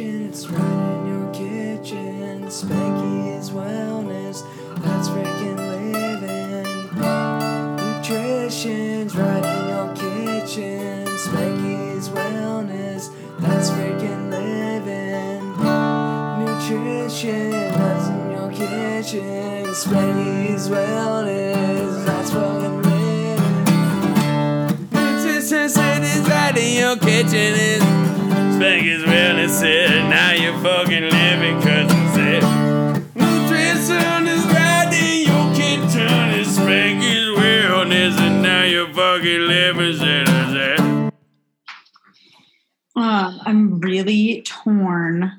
It's right in your kitchen. Spanky's Wellness, that's freaking living. Nutrition's right in your kitchen. Spanky's Wellness, that's freaking living. Nutrition, that's in your kitchen. Spanky's Wellness, that's fucking living. Nutrition is right in your kitchen. Is Spanky's Wellness said, now you're fucking living cause it's it. Nutrition is right your kitchen. It's Spanky's Wellness and now you're fucking living said, is it. Uh, I'm really torn.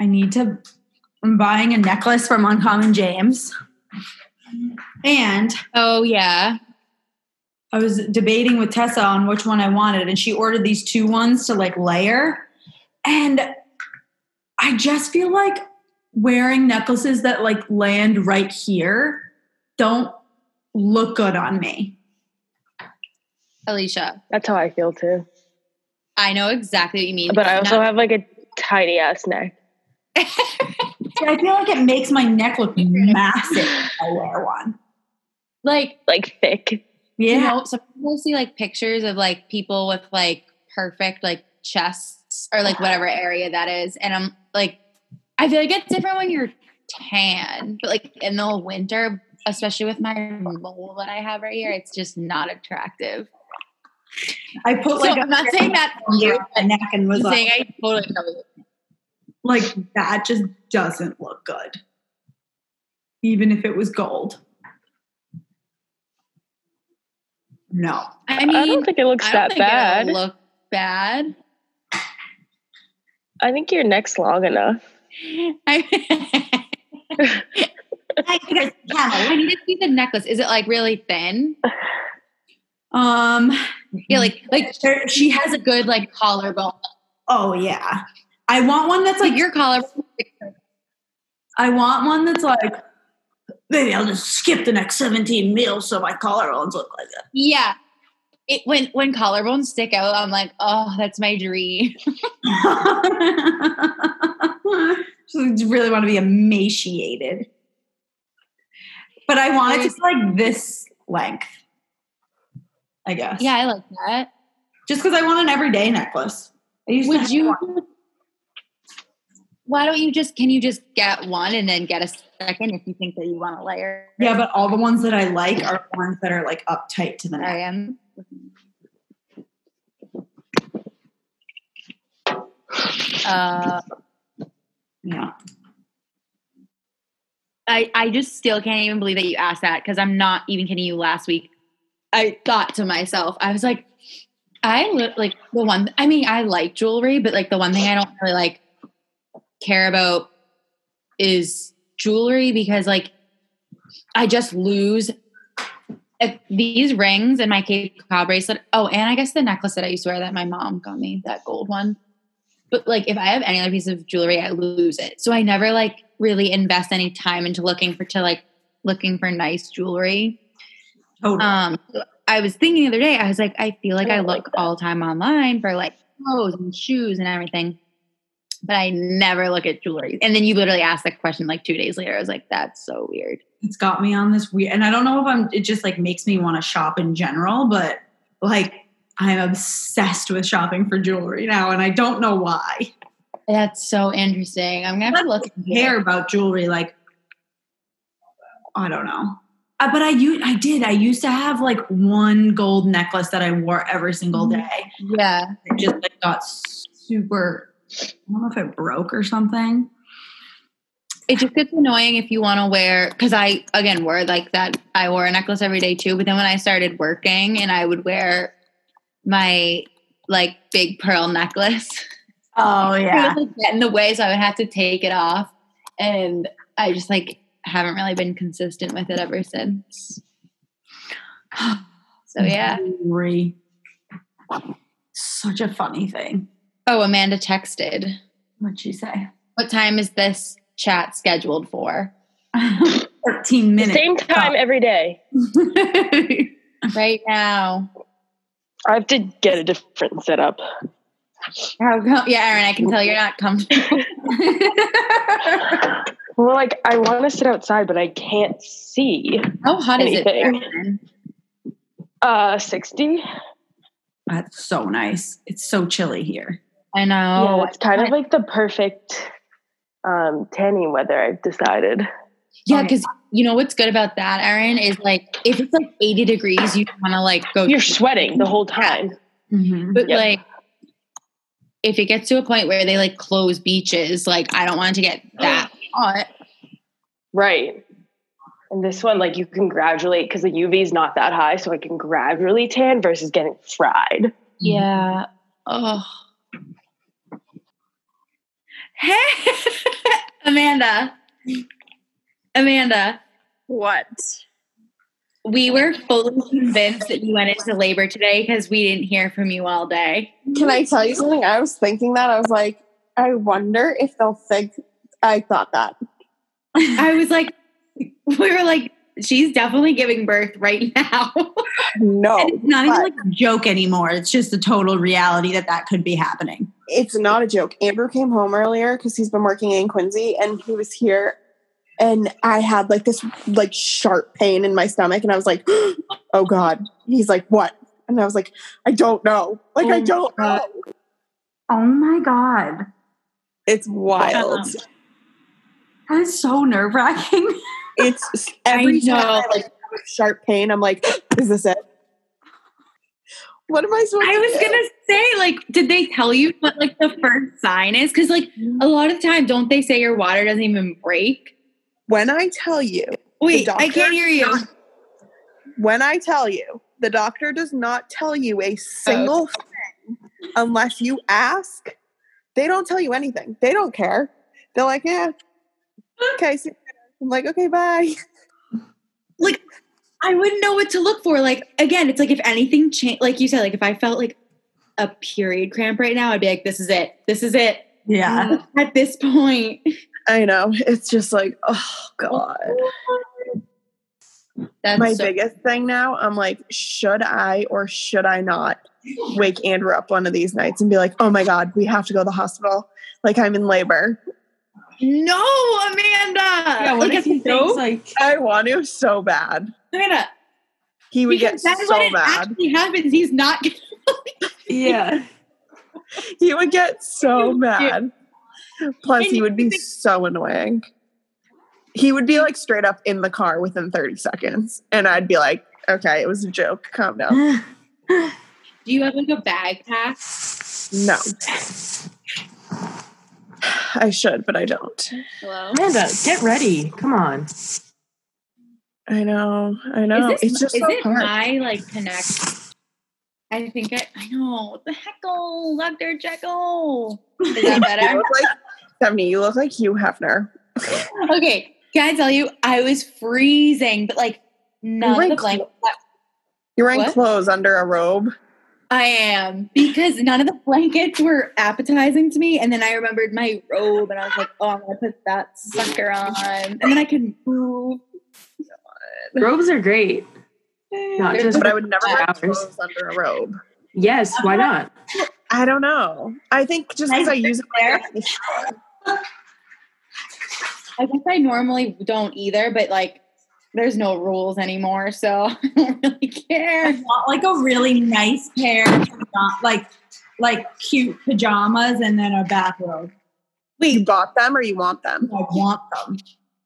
I need to. I'm buying a necklace from Uncommon James. And Oh yeah. I was debating with Tessa on which one I wanted, and she ordered these two ones to like layer. And I just feel like wearing necklaces that like land right here don't look good on me. Alicia, That's how I feel too. I know exactly what you mean. But I also Not- have like a tiny ass neck. See, I feel like it makes my neck look massive if I wear one. like Like thick. Yeah. you know, some people see like pictures of like people with like perfect like chests or like whatever area that is, and I'm like, I feel like it's different when you're tan, but like in the winter, especially with my mole that I have right here, it's just not attractive. I put So like I'm not saying that you, around my neck and was I'm like, saying I totally know you. like that just doesn't look good. Even if it was gold. No. I mean, I don't think it looks I don't that think bad. it'll look bad. I think your neck's long enough. I, I need to see the necklace. Is it like really thin? Um Yeah, like like there- she has has a good like collarbone. oh yeah. I want one that's Like like your collarbone. I want one that's like maybe I'll just skip the next 17 meals so my collarbones look like that. Yeah. It, when when collarbones stick out, I'm like, oh, that's my dream. I really want to be emaciated. But I want it just like this length. I guess. Yeah, I like that. Just because I want an everyday necklace. I Would you? one. Why don't you just? Can you just get one and then get a second if you think that you want to layer? Yeah, but all the ones that I like are ones that are like uptight to the I neck. am. Uh, Yeah. I, I just still can't even believe that you asked that because I'm not even kidding you. Last week, I thought to myself, I was like, I li- like the one. I mean, I like jewelry, but like the one thing I don't really like care about is jewelry because like I just lose these rings and my Cape Cod bracelet. Oh, and I guess the necklace that I used to wear that my mom got me, that gold one. But like if I have any other piece of jewelry, I lose it. So I never like really invest any time into looking for to like looking for nice jewelry. Totally. Um I was thinking the other day, I was like, I feel like I I, look like all the time online for like clothes and shoes and everything. But I never look at jewelry. And then you literally asked that question like two days later. I was like, that's so weird. it's got me on this weird and I don't know if I'm it just like makes me want to shop in general, but like I'm obsessed with shopping for jewelry now and I don't know why. That's so interesting. I'm gonna have to look care it. about jewelry like I don't know. Uh, but I u- I did. I used to have like one gold necklace that I wore every single Mhm. day. Yeah. It just like got super I don't know if it broke or something. It just gets annoying if you want to wear because I again wore like that. I wore a necklace every day too. But then when I started working and I would wear my like big pearl necklace, Oh it would like, get in the way, so I would have to take it off. And I just like haven't really been consistent with it ever since. So yeah. Such a funny thing. Oh, Amanda texted. What'd she say? What time is this chat scheduled for? 13 minutes. Same time every day. Right now. I have to get a different setup. How come? Yeah, Erin, I can tell you're not comfortable. Well, like I want to sit outside, but I can't see. How hot is it? there, Uh, sixty. That's so nice. It's so chilly here. I know. yeah, it's kind of like the perfect um tanning weather. I've decided. Yeah, Okay. because you know what's good about that, Erin, is like if it's like 80 degrees, you want to like go. You're sweating the whole time. Mm-hmm. But Yep. like, if it gets to a point where they like close beaches, like I don't want it to get that hot. Right. And this one, like you can gradually because the UV is not that high, so I can gradually tan versus getting fried. Yeah. Oh. Hey, Amanda. Amanda, What? we were fully convinced that you went into labor today because we didn't hear from you all day. Can I tell you something? I was thinking that. I was like, I wonder if they'll think I thought that. I was like, we were like, she's definitely giving birth right now. No, And it's not even like a joke anymore. It's just the total reality that that could be happening. it's not a joke. Andrew came home earlier because he's been working in Quincy and he was here and I had like this like sharp pain in my stomach and I was like, oh God. He's like, what? And I was like, I don't know. Like, Oh I don't know. Oh my God. It's wild. That is so nerve wracking. It's every time I like have sharp pain, I'm like, is this it? What am I supposed I to was do? gonna say, like, did they tell you what like the first sign is? Because like mm. a lot of time, don't they say your water doesn't even break? when I tell you, Wait, I can't hear you. when I tell you, the doctor does not tell you a single thing unless you ask. They don't tell you anything. They don't care. They're like, yeah, okay. see you later." I'm like, okay, bye. Like, I wouldn't know what to look for. Like, again, it's like if anything changed, like you said, like if I felt like a period cramp right now, I'd be like, this is it. This is it. Yeah. At this point, I know. It's just like, oh god. that's My so- biggest thing now, I'm like, should I or should I not wake Andrew up one of these nights and be like, oh my god, we have to go to the hospital. Like I'm in labor. No, Amanda. Yeah, what like, if he it's so- thinks like I want to so bad. Amanda, He would get that's so when it mad. actually happens. He's not. Yeah. He would get so mad. Plus, Plus, he would be so annoying. He would be like straight up in the car within 30 seconds. And I'd be like, okay, it was a joke. Calm down. Do you have like a bag pack? No. I should, but I don't. Hello. Amanda, get ready. Come on. I know. I know. Is this, it's just is so it hard. my like connect? I think I, I know. What the heckle, Dr. Jekyll. Is that you better? look like, Stephanie, you look like Hugh Hefner. okay. Can I tell you? I was freezing, but like none of the blankets. that You're wearing What? clothes under a robe. I am because none of the blankets were appetizing to me, and then I remembered my robe, and I was like, "Oh, I'm gonna put that sucker on," and then I can move. Robes are great. Not They're just But I would never wear Hours. clothes under a robe. Yes, why uh-huh. not? I don't know. I think just because I use it There. I guess I normally don't either, but like there's no rules anymore, so I don't really I care. want like a really nice pair of like like cute pajamas and then a bathrobe. you bought them or you want them. I want them.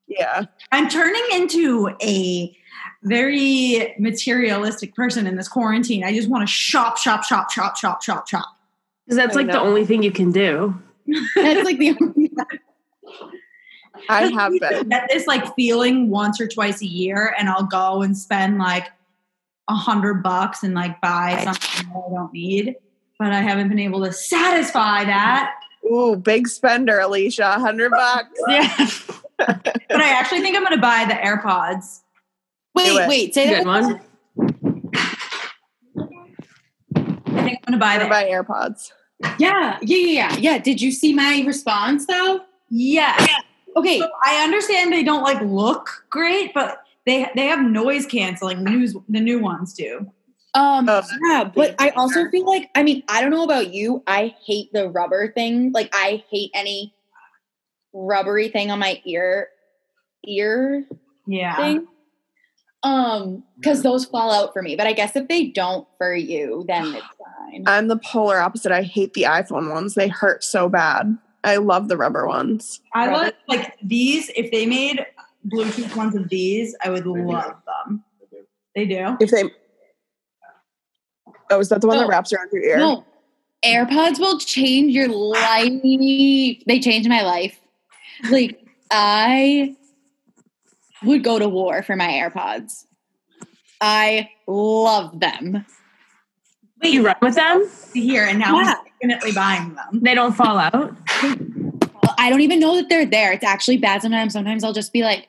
Yeah. I'm turning into a very materialistic person in this quarantine. I just want to shop, shop, shop, shop, shop, shop, shop. Because that's I like the only thing you can do. That's like the only I have been. Get this like feeling once or twice a year, and I'll go and spend like a hundred bucks and like buy something that I don't need. But I haven't been able to satisfy that. Ooh, big spender, Alicia. Hundred bucks. Yeah. but I actually think I'm going to buy the AirPods. Do Wait, it. wait, say Good that. one. I think I'm going to buy I'm the gonna buy AirPods. Yeah, yeah, yeah, yeah, yeah. Did you see my response though? Yes. Okay, So I understand they don't like look great, but they they have noise canceling. The news the new ones do. Um, Of yeah, but I also feel like I mean I don't know about you. I hate the rubber thing. Like I hate any rubbery thing on my ear ear Yeah. thing. Um, because those fall out for me. But I guess if they don't for you, then it's fine. I'm the polar opposite. I hate the iPhone ones. They hurt so bad. I love the rubber ones. I love like these. If they made Bluetooth ones of these, I would love them. They do. If they Oh, is that the one that oh. wraps around your ear? No, AirPods will change your life. They changed my life. Like I would go to war for my AirPods. I love them. Wait, You run with them? here and now Yeah. I'm definitely buying them. They don't fall out. I don't even know that they're there. It's actually bad sometimes. Sometimes I'll just be like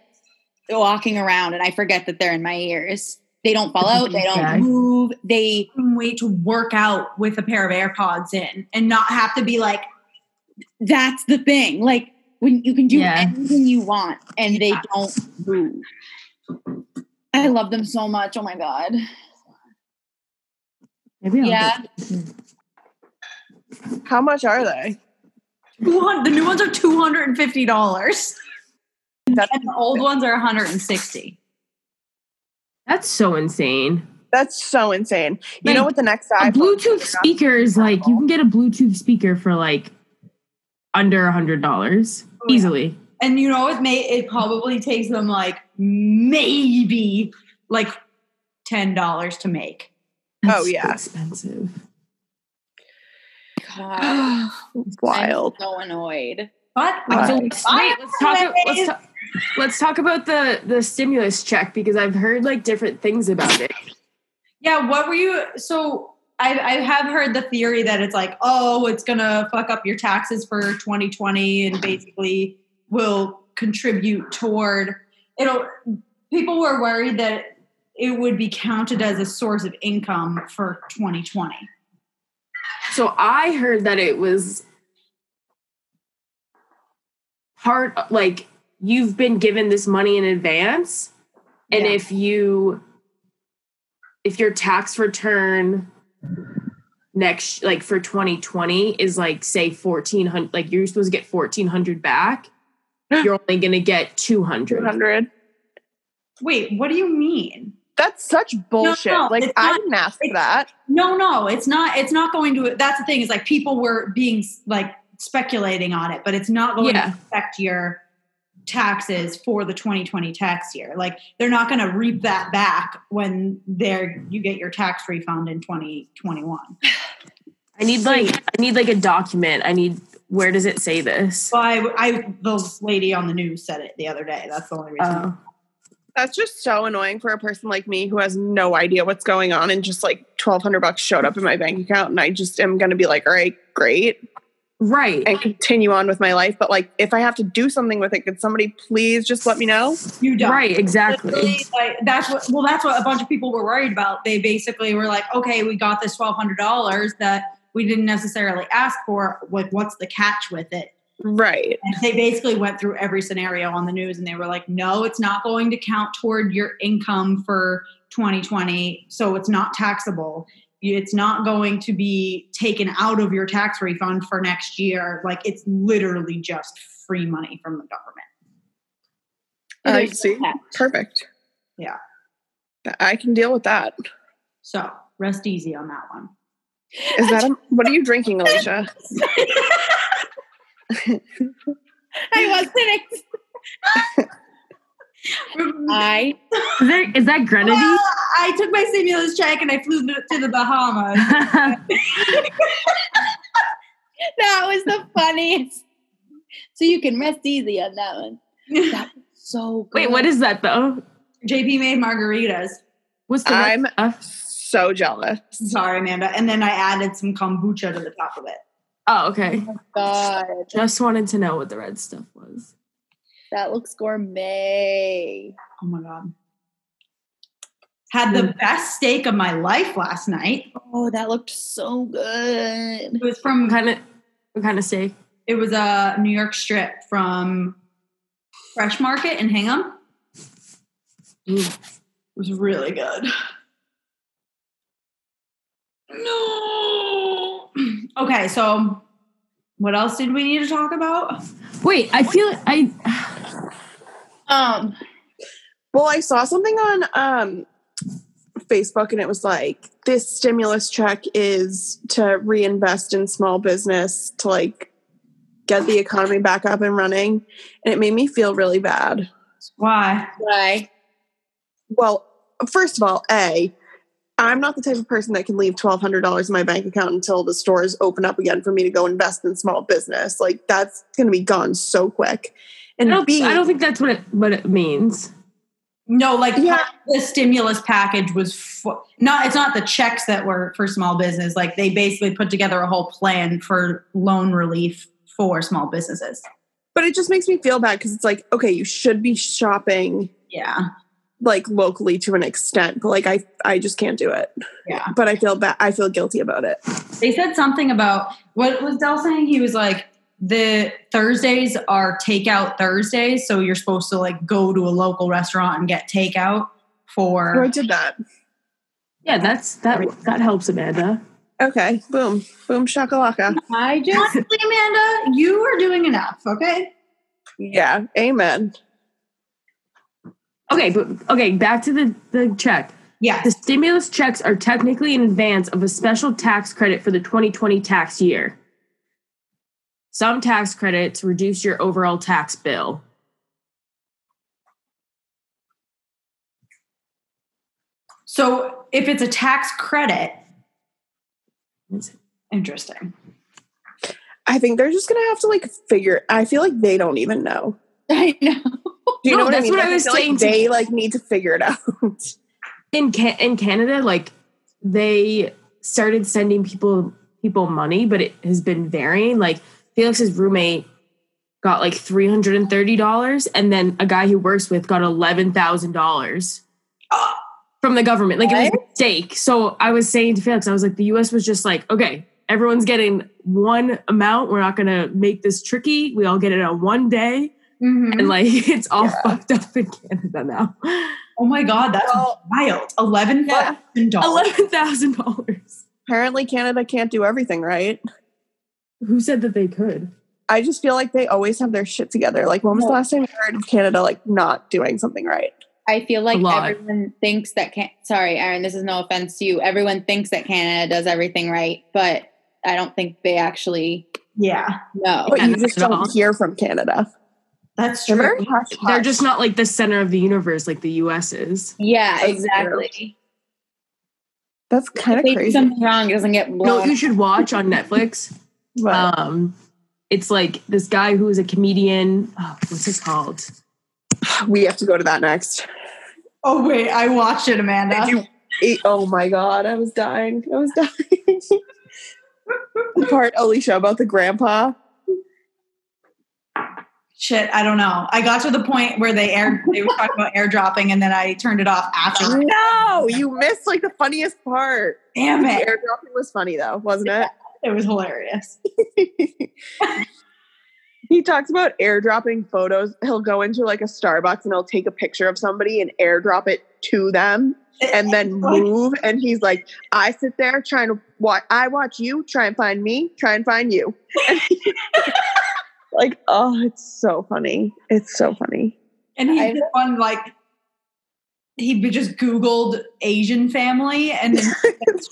walking around and I forget that they're in my ears. They don't fall out. They don't move. They Wait to work out with a pair of AirPods in and not have to be like, that's the thing. Like when you can do Yeah. anything you want and they Yeah. don't move. I love them so much. Oh my god. Maybe I'll Yeah. How much are they? "One- the new ones are two hundred and fifty dollars, and the old ones are one hundred and sixty. That's so insane. that's so insane. You know what the next A iPhone Bluetooth speaker is like you can get a Bluetooth speaker for like under a hundred dollars Oh, yeah. easily. And you know, it may it probably takes them like maybe like ten dollars to make. That's Oh, so yeah. expensive. God. Wild. I'm so annoyed. But Right. So let's, wait, let's talk. Let's talk. Let's talk about the the stimulus check because I've heard like different things about it. Yeah, what were you? So I, I have heard the theory that it's like, oh, it's gonna fuck up your taxes for 2020 and basically will contribute toward it'll. People were worried that it would be counted as a source of income for 2020. So I heard that it was part like you've been given this money in advance and Yeah. if you if your tax return next like for 2020 is like say 1400 like you're supposed to get 1400 back you're only going to get 200 200. Wait, what do you mean? That's such bullshit. no, like it's I not- didn't ask for that. No, no, it's not. It's not going to. That's the thing. Is like people were being like speculating on it, but it's not going Yeah. to affect your taxes for the 2020 tax year. Like they're not going to reap that back when they're you get your tax refund in 2021. i need like i need like a document i need where does it say this So I, I, the lady on the news said it the other day. That's the only reason. Oh. That's just so annoying for a person like me who has no idea what's going on and just like 1200 bucks showed up in my bank account and I just am going to be like, all right, great. right And continue on with my life. But like, if I have to do something with it, could somebody please just let me know? you don't. right exactly Literally, like, that's what. Well, that's what a bunch of people were worried about. They basically were like, "Okay, we got this twelve hundred dollars that we didn't necessarily ask for. Like, what's the catch with it?" Right. And they basically went through every scenario on the news, and they were like, "No, it's not going to count toward your income for 2020, so it's not taxable. It's not going to be taken out of your tax refund for next year. Like, it's literally just free money from the government." I There's no see. catch. Perfect. Yeah. I can deal with that. So rest easy on that one. Is that a, what are you drinking, Alicia? I wasn't. ex- I is, there, is that grenadine Well, I took my stimulus check and I flew to to the Bahamas. that was the funniest. So you can rest easy on that one. That was so good. wait what is that though JP made margaritas. what's the I'm- red? So jealous. Sorry, Amanda. And then I added some kombucha to the top of it. Oh okay oh God, Just wanted to know what the red stuff was. that looks gourmet. Oh my god. Had the best steak of my life last night. Oh, that looked so good. It was from kind of what kind of steak? it was a New York strip from Fresh Market in Hingham. Ooh. It was really good. No. Okay, so what else did we need to talk about? Wait, I feel I Um, Well, I saw something on um, Facebook and it was like this stimulus check is to reinvest in small business to like get the economy back up and running. And it made me feel really bad. Why? why? Well, first of all, A, I'm not the type of person that can leave $1,200 in my bank account until the stores open up again for me to go invest in small business. Like, that's going to be gone so quick. I And don't, B, I don't think that's what it what it means. No, like Yeah. the stimulus package was for, not. It's not the checks that were for small business. Like they basically put together a whole plan for loan relief for small businesses. but it just makes me feel bad because it's like, okay, you should be shopping Yeah, like locally to an extent, but like I, I just can't do it. yeah. But I feel bad. I feel guilty about it. They said something about what was Dell saying? He was like, the Thursdays are takeout Thursdays, so you're supposed to like go to a local restaurant and get takeout for. Oh, I did that. Yeah, that's that that helps Amanda. Okay, boom, boom, shakalaka. I just Honestly, Amanda, you are doing enough. Okay. Yeah, amen. Okay, but okay, back to the the check. Yeah. The stimulus checks are technically in advance of a special tax credit for the 2020 tax year. Some tax credits reduce your overall tax bill. So if it's a tax credit, interesting. I think they're just gonna have to like figure. I feel like they don't even know. I know. Do you No, know what I that's mean? what I was feel saying to- they like need to figure it out. In Ca- in Canada, like they started sending people people money, but it has been varying. Like Felix's roommate got like three hundred and thirty dollars, and then a guy he works with got eleven thousand dollars from the government. Like it was a mistake. So I was saying to Felix, I was like, the U.S. was just like, okay, everyone's getting one amount. We're not going to make this tricky. We all get it on one day, Mhm. and like it's all Yeah. fucked up in Canada now. Oh my god, that's Well, wild! Eleven thousand dollars. Eleven thousand dollars. Apparently, Canada can't do everything right. Who said that they could? I just feel like they always have their shit together. Like, when was the last time you heard of Canada like not doing something right? I feel like everyone thinks that can sorry, Erin, this is no offense to you. Everyone thinks that Canada does everything right, but I don't think they actually Yeah, No. But you just not at all. don't hear from Canada. That's true. very hush They're just not like the center of the universe like the US is. yeah, That's exactly. That's kind of they do crazy. something wrong, it doesn't get No, you should watch on Netflix. But Um it's like this guy who is a comedian. Oh, what's it called? we have to go to that next. Oh wait, I watched it, Amanda. Did you eat? Oh my god, I was dying. I was dying. the part Alicia about the grandpa. Shit, I don't know. I got to the point where they air they were talking about airdropping, and then I turned it off after. No, you missed like the funniest part. Damn it! airdropping was funny though, wasn't it? It was hilarious. he talks about airdropping photos. He'll go into like a Starbucks and he'll take a picture of somebody and airdrop it to them and then move. And he's like, I sit there trying to watch, I watch you try and find me, try and find you. And he- like, oh, it's so funny. It's so funny. And he I- did one like he just Googled Asian family and then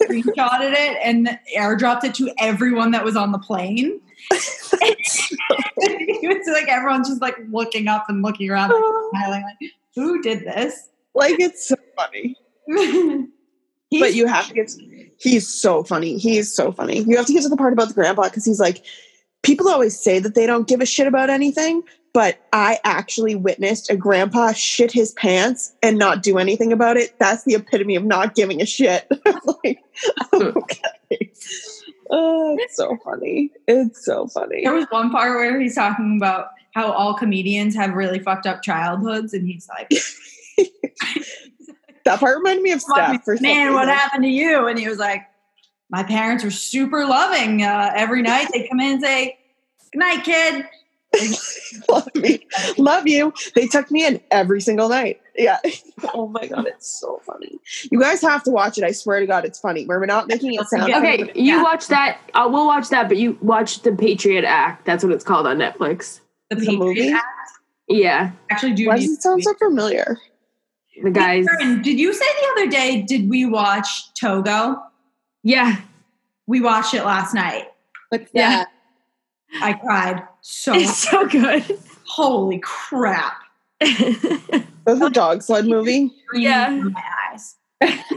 screenshotted it and airdropped it to everyone that was on the plane. it was like everyone's just like looking up and looking around, like, oh. smiling, like, who did this? Like, it's so funny. But you have to get he's so funny he's so funny you have to get to the part about the grandpa because he's like people always say that they don't give a shit about anything but i actually witnessed a grandpa shit his pants and not do anything about it. That's the epitome of not giving a shit. Like okay. Oh it's so funny. It's so funny. There was one part where he's talking about how all comedians have really fucked up childhoods, and he's like, that part reminded me of Steph for "Man, what happened to you?" And he was like, "My parents were super loving. Uh, every night they come in and say, "Good night, kid." love me love you they tucked me in every single night Yeah. oh my god, it's so funny. You guys have to watch it. I swear to God, it's funny. We're not making it sound. Yeah. Okay, you Yeah. watch that. Uh, we'll watch that, but you watch the Patriot Act. That's what it's called on Netflix. The The movie? Patriot Act Yeah, actually do Why does it sound so familiar? the guys. Karen, did you say the other day? Did we watch Togo? Yeah, We watched it last night. What's Yeah. that? I cried so. it's so good. holy crap! That's a dog sled movie. Yeah. my eyes.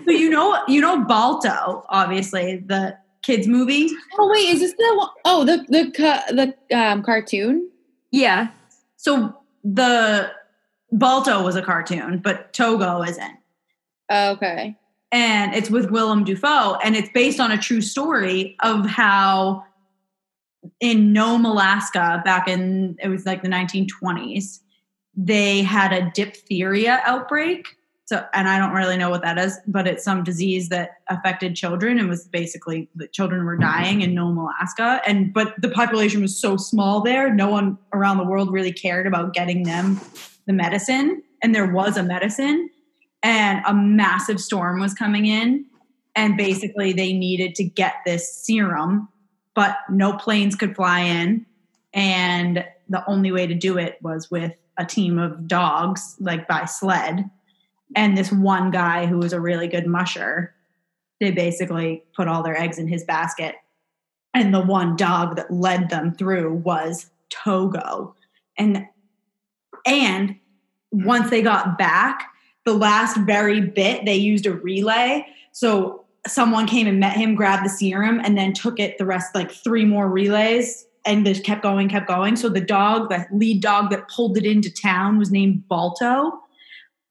so you know, you know Balto, obviously the kids movie. Oh wait, is this the one oh the the the um, cartoon? yeah, So the Balto was a cartoon, but Togo isn't. Okay. And it's with Willem Dafoe, and it's based on a true story of how in Nome, Alaska, back in it was like the 1920s, they had a diphtheria outbreak. So, and I don't really know what that is, but it's some disease that affected children and was basically the children were dying in Nome, Alaska. And but the population was so small there, no one around the world really cared about getting them the medicine. And there was a medicine, and a massive storm was coming in and basically they needed to get this serum but no planes could fly in and the only way to do it was with a team of dogs like by sled. And this one guy who was a really good musher they basically put all their eggs in his basket. And the one dog that led them through was togo. And and once they got back the last very bit they used a relay. So someone came and met him grabbed the serum and then took it the rest like three more relays and just kept going kept going. So the dog the lead dog that pulled it into town was named balto.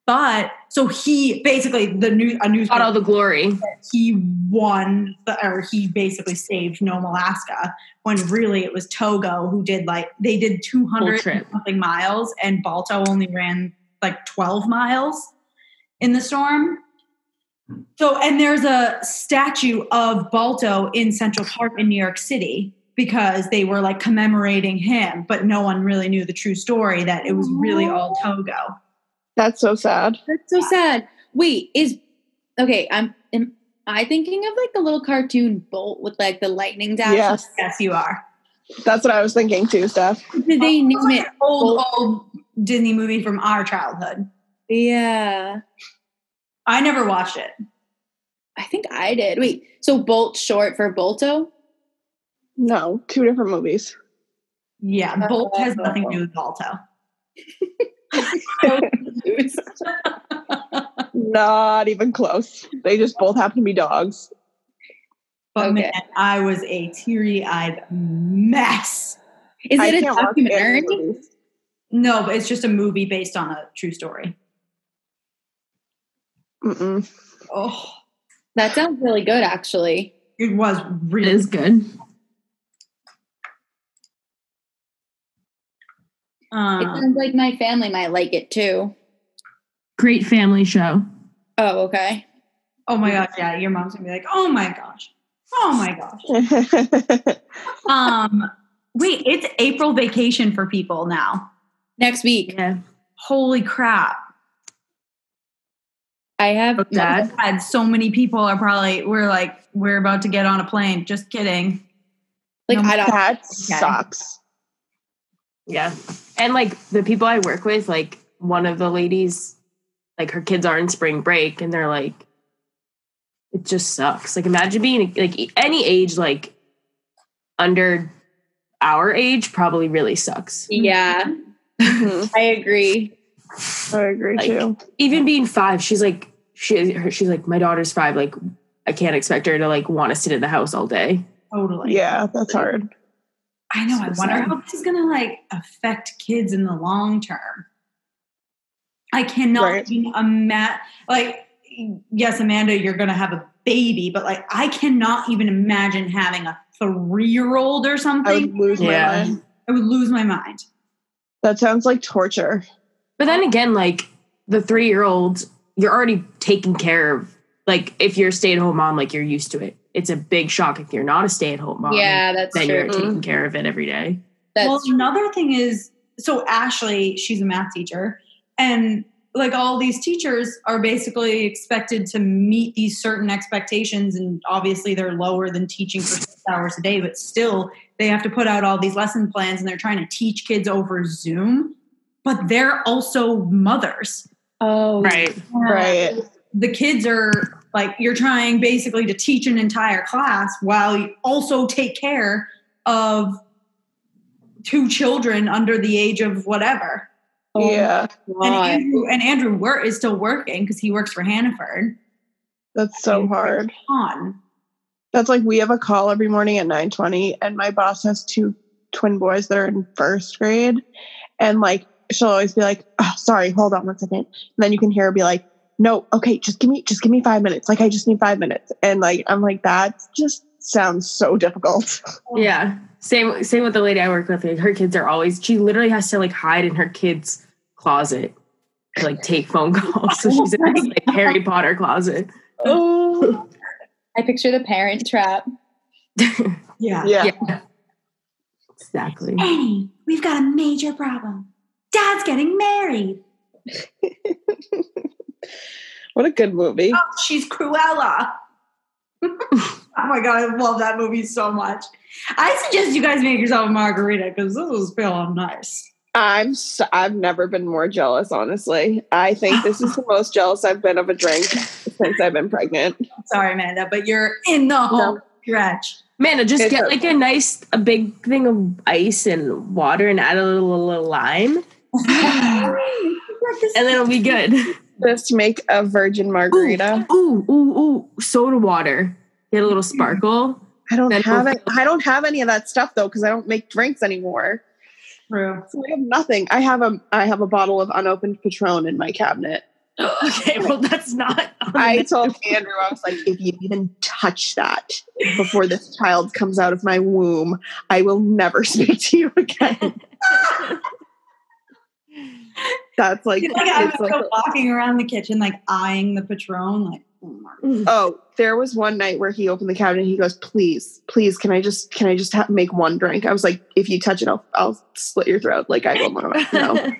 But so he basically the new a news got all the glory. he won the, or he basically saved Nome, Alaska when really it was Togo who did like they did 200 something miles and Balto only ran like 12 miles in the storm. So and there's a statue of Balto in Central Park in New York City because they were like commemorating him, but no one really knew the true story that it was really all Togo. That's so sad. That's so sad. Wait, is okay, I'm am I thinking of like the little cartoon bolt with like the lightning dash? Yes, Yes, you are. that's what I was thinking too, Steph. Did they name it? old old Disney movie from our childhood. Yeah. I never watched it. I think I did. Wait, so Bolt short for Bolto? No, two different movies. Yeah, Bolt has nothing to do with Balto. Not even close. They just both happen to be dogs. But Okay. man, I was a teary-eyed mess. Is it a documentary? No, but it's just a movie based on a true story. Mm-mm. Oh, That sounds really good, actually. it was really is good. It Um, sounds like my family might like it too. Great family show. Oh, okay. oh my gosh, yeah, your mom's gonna be like, oh my gosh, oh my gosh. Um, wait, it's April vacation for people now. Next week, Yeah. Holy crap! I have Oh, Dad. God, so many people are probably we're like we're about to get on a plane. Just kidding. like No, I don't. that sucks. Yeah. And like the people I work with, like one of the ladies, like her kids are in spring break and they're like, it just sucks. Like imagine being like any age, like under our age, probably really sucks. Yeah, Mhm. I agree. I agree Like- too. Even being five, she's like, she, her, she's like, my daughter's five. Like, I can't expect her to like want to sit in the house all day. Totally. Yeah, that's hard. I know. I wonder sad. how this is gonna like affect kids in the long term. I cannot Right. even imagine. Like, yes, Amanda, you're gonna have a baby, but like, I cannot even imagine having a three-year-old or something. I would something. lose Yeah. my mind. I would lose my mind. That sounds like torture. But then again, like the three year old, you're already taking care of. Like if you're a stay at home mom, like you're used to it. It's a big shock if you're not a stay at home mom. yeah, that's then true. you're taking mm-hmm. care of it every day. That's well, another thing is, so Ashley, she's a math teacher, and like all these teachers are basically expected to meet these certain expectations and obviously they're lower than teaching for six hours a day but still they have to put out all these lesson plans and they're trying to teach kids over zoom but they're also mothers Oh, Right. Right. the kids are like you're trying basically to teach an entire class while you also take care of two children under the age of whatever oh, Yeah. and Andrew, and Andrew wor- is still working because he works for Hannaford. That's so hard. On That's like we have a call every morning at 9:20 and my boss has two twin boys that are in first grade and like she'll always be like, "Oh, sorry, hold on one second. And then you can hear her be like, "No, okay, just give me just give me 5 minutes. Like I just need 5 minutes." And like I'm like that just sounds so difficult. Yeah. Same same with the lady I work with. Like, her kids are always she literally has to like hide in her kids' closet to like take phone calls. So she's in this like Harry Potter closet. oh. I picture the parent trap. yeah. Yeah. Yeah. Exactly. Annie, we've got a major problem. Dad's getting married. What a good movie. Oh, she's Cruella. oh my god, I love that movie so much. I suggest you guys make yourself a margarita because this is feeling nice. I'm so, I've never been more jealous honestly. I think this is the most jealous I've been of a drink since I've been pregnant. Sorry, Amanda, but you're in the home stretch. Amanda, just It's get like a nice a big thing of ice and water and add a little, little lime and then it'll be good. Just make a virgin margarita. Ooh, ooh, ooh, soda water. Get a little sparkle. I don't Then have it. I don't have any of that stuff though because I don't make drinks anymore. True. So I have nothing. I have a I have a bottle of unopened Patron in my cabinet. okay, well that's not. I told Andrew I was like, if you even touch that before this child comes out of my womb, I will never speak to you again. That's like, like I'm it's like still walking around the kitchen, like eyeing the Patron, like, oh Oh, there was one night where he opened the cabinet. and He goes, "Please, please, can I just can I just ha- make one drink?" I was like, "If you touch it, I'll I'll slit your throat." Like I will not. No,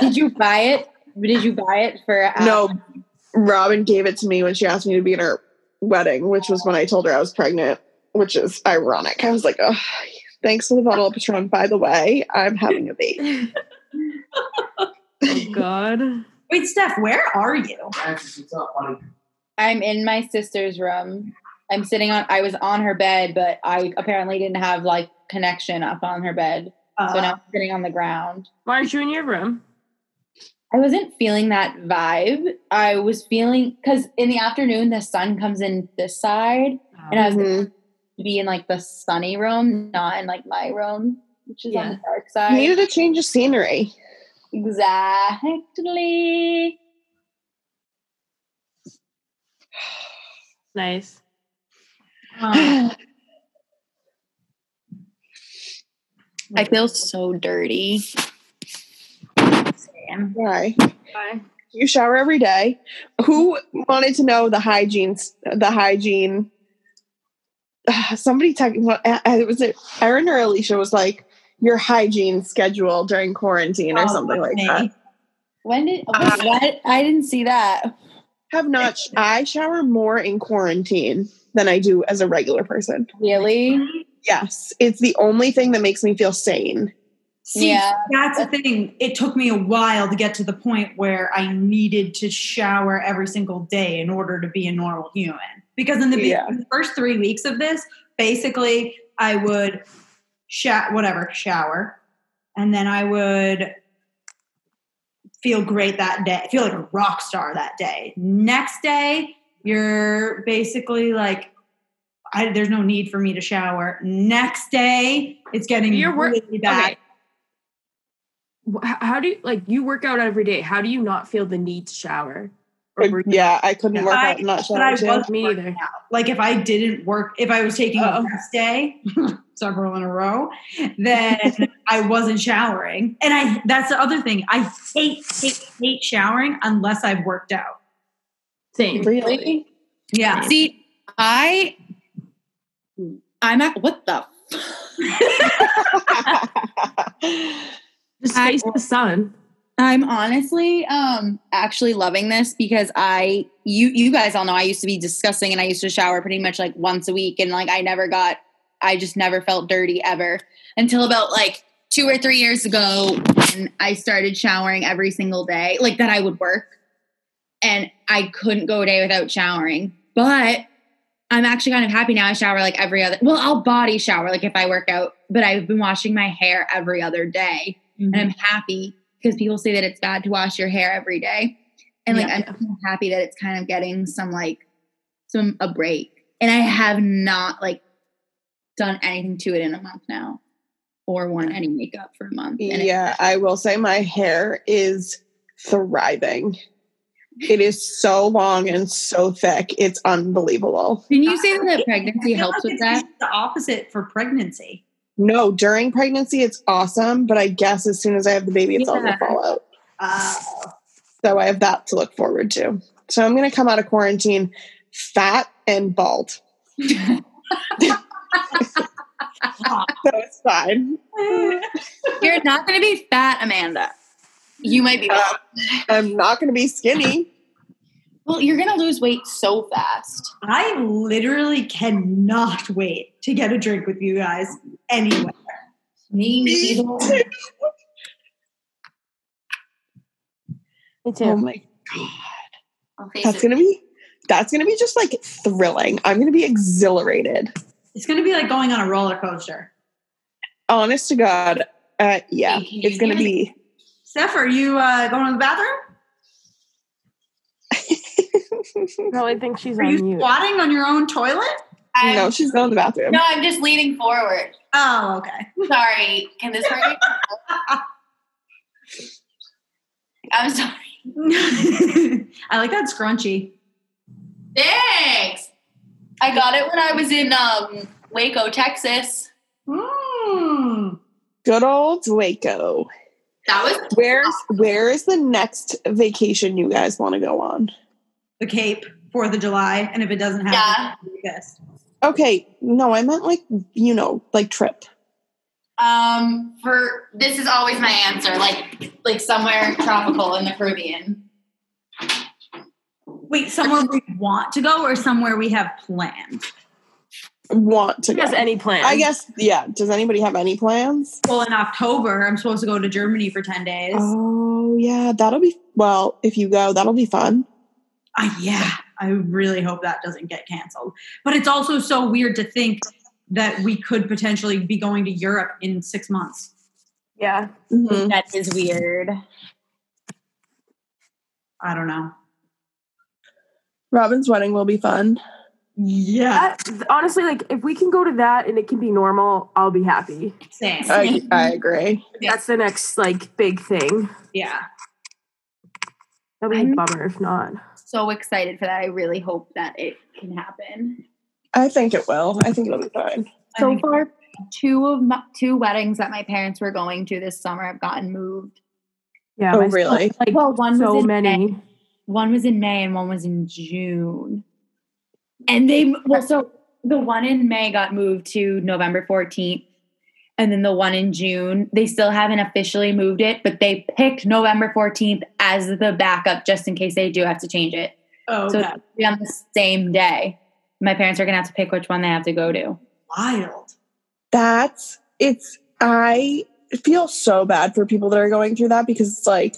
Did you buy it? Did you buy it for? uh, no. Robin gave it to me when she asked me to be in her wedding, which was when I told her I was pregnant, which is ironic. I was like, "Oh, thanks for the bottle of Patron." By the way, I'm having a baby. oh God. Wait, Steph, where are you? I'm in my sister's room. I'm sitting on. I was on her bed, but I apparently didn't have like connection up on her bed, so Uh, now I'm sitting on the ground. Why aren't you in your room? I wasn't feeling that vibe. I was feeling because in the afternoon the sun comes in this side, and I was Mhm. to be in like the sunny room, not in like my room, which is on the dark You side. needed a change of scenery. Exactly. Nice. um, I feel so dirty. Why? Bye. You shower every day. Who wanted to know the hygiene? The hygiene. Somebody talking. What uh, was it? Erin or Alicia was like your hygiene schedule during quarantine or Oh, something like me. that. When did uh, what, what? I didn't see that. Have not. I shower more in quarantine than I do as a regular person. Really? Yes, it's the only thing that makes me feel sane. See, Yeah. that's the thing. It took me a while to get to the point where I needed to shower every single day in order to be a normal human. Because in the, be- Yeah. in the first three weeks of this, basically, I would sha- whatever shower, and then I would feel great that day, feel like a rock star that day. Next day, you're basically like. I, there's no need for me to shower. Next day, it's getting You're wor- really bad. Okay. How do you like you work out every day? How do you not feel the need to shower? Or were you- Yeah, I couldn't Yeah. work I- out and not but I shower too. was Me working neither. out. Like if I didn't work, if I was taking Uh-oh. a rest day, several in a row, then I wasn't showering. And I that's the other thing. I hate, hate, hate showering unless I've worked out. Same. Really? Yeah. See, I, I'm at what the. Just I- face the sun. I'm honestly um actually loving this because I you you guys all know I used to be disgusting and I used to shower pretty much like once a week and like I never got I just never felt dirty ever until about like 2 or 3 years ago when I started showering every single day like that I would work and I couldn't go a day without showering. But I'm actually kind of happy now I shower like every other well I'll body shower like if I work out but I've been washing my hair every other day and I'm happy because people say that it's bad to wash your hair every day. And like Yeah. I'm happy that it's kind of getting some like some a break. And I have not like done anything to it in a month now or worn any makeup for a month. And it- Yeah, I will say my hair is thriving. It is so long and so thick. It's unbelievable. can you say that pregnancy helps like with it's that? The opposite for pregnancy. No, during pregnancy, it's awesome. But I guess as soon as I have the baby, it's all Yeah. to fall out. Uh, So I have that to look forward to. So I'm going to come out of quarantine fat and bald. So it's fine. You're not going to be fat, Amanda. You might be. Uh, I'm not going to be skinny. Well, you're going to lose weight so fast. I literally cannot wait to get a drink with you guys anywhere. Me Me too. Me too. Oh my I'll That's gonna be that's gonna be just like thrilling. I'm gonna be exhilarated. It's going to be like going on a roller coaster. Honest to God, uh, yeah, it's gonna be. Steph, are you uh, going to the bathroom? Probably think she's Are on you mute. squatting on your own toilet? I'm- no, she's going to the bathroom. no, I'm just leaning forward. Oh, okay. Sorry. Can this hurt you? I'm sorry. I like that scrunchy. Thanks. I got it when I was in um, Waco, Texas. Mm. Good old Waco. That was Where's where is the next vacation you guys want to go on? The Cape, Fourth of July, and if it doesn't happen, yeah. August. Okay, no, I meant like you know, like trip. um for this is always my answer, like like somewhere tropical in the Caribbean. Wait, somewhere we want to go or somewhere we have planned? Want to She has any plans? I guess yeah. Does anybody have any plans? Well, in October, I'm supposed to go to Germany for 10 days. Oh yeah, that'll be well. If you go, that'll be fun. Uh, yeah, I really hope that doesn't get canceled. But it's also so weird to think that we could potentially be going to Europe in six months. Yeah. Mhm. That is weird. I don't know. Robin's wedding will be fun. Yeah, That, honestly, like if we can go to that and it can be normal, I'll be happy. same. I, I agree. That's the next like big thing. yeah. That'd be a I'm- bummer if not. So excited for that. I really hope that it can happen. I think it will. I think it'll be fine. So far, two of my, two weddings that my parents were going to this summer have gotten moved. Yeah. Oh, my- really? Like Well, one so was in many. May. One was in May and one was in June. And they well, so the one in May got moved to November 14th. And then the one in June, they still haven't officially moved it, but they picked November 14th as the backup just in case they do have to change it. Oh, So okay. it's be on the same day. My parents are gonna have to pick which one they have to go to. wild. That's it's I feel so bad for people that are going through that because it's like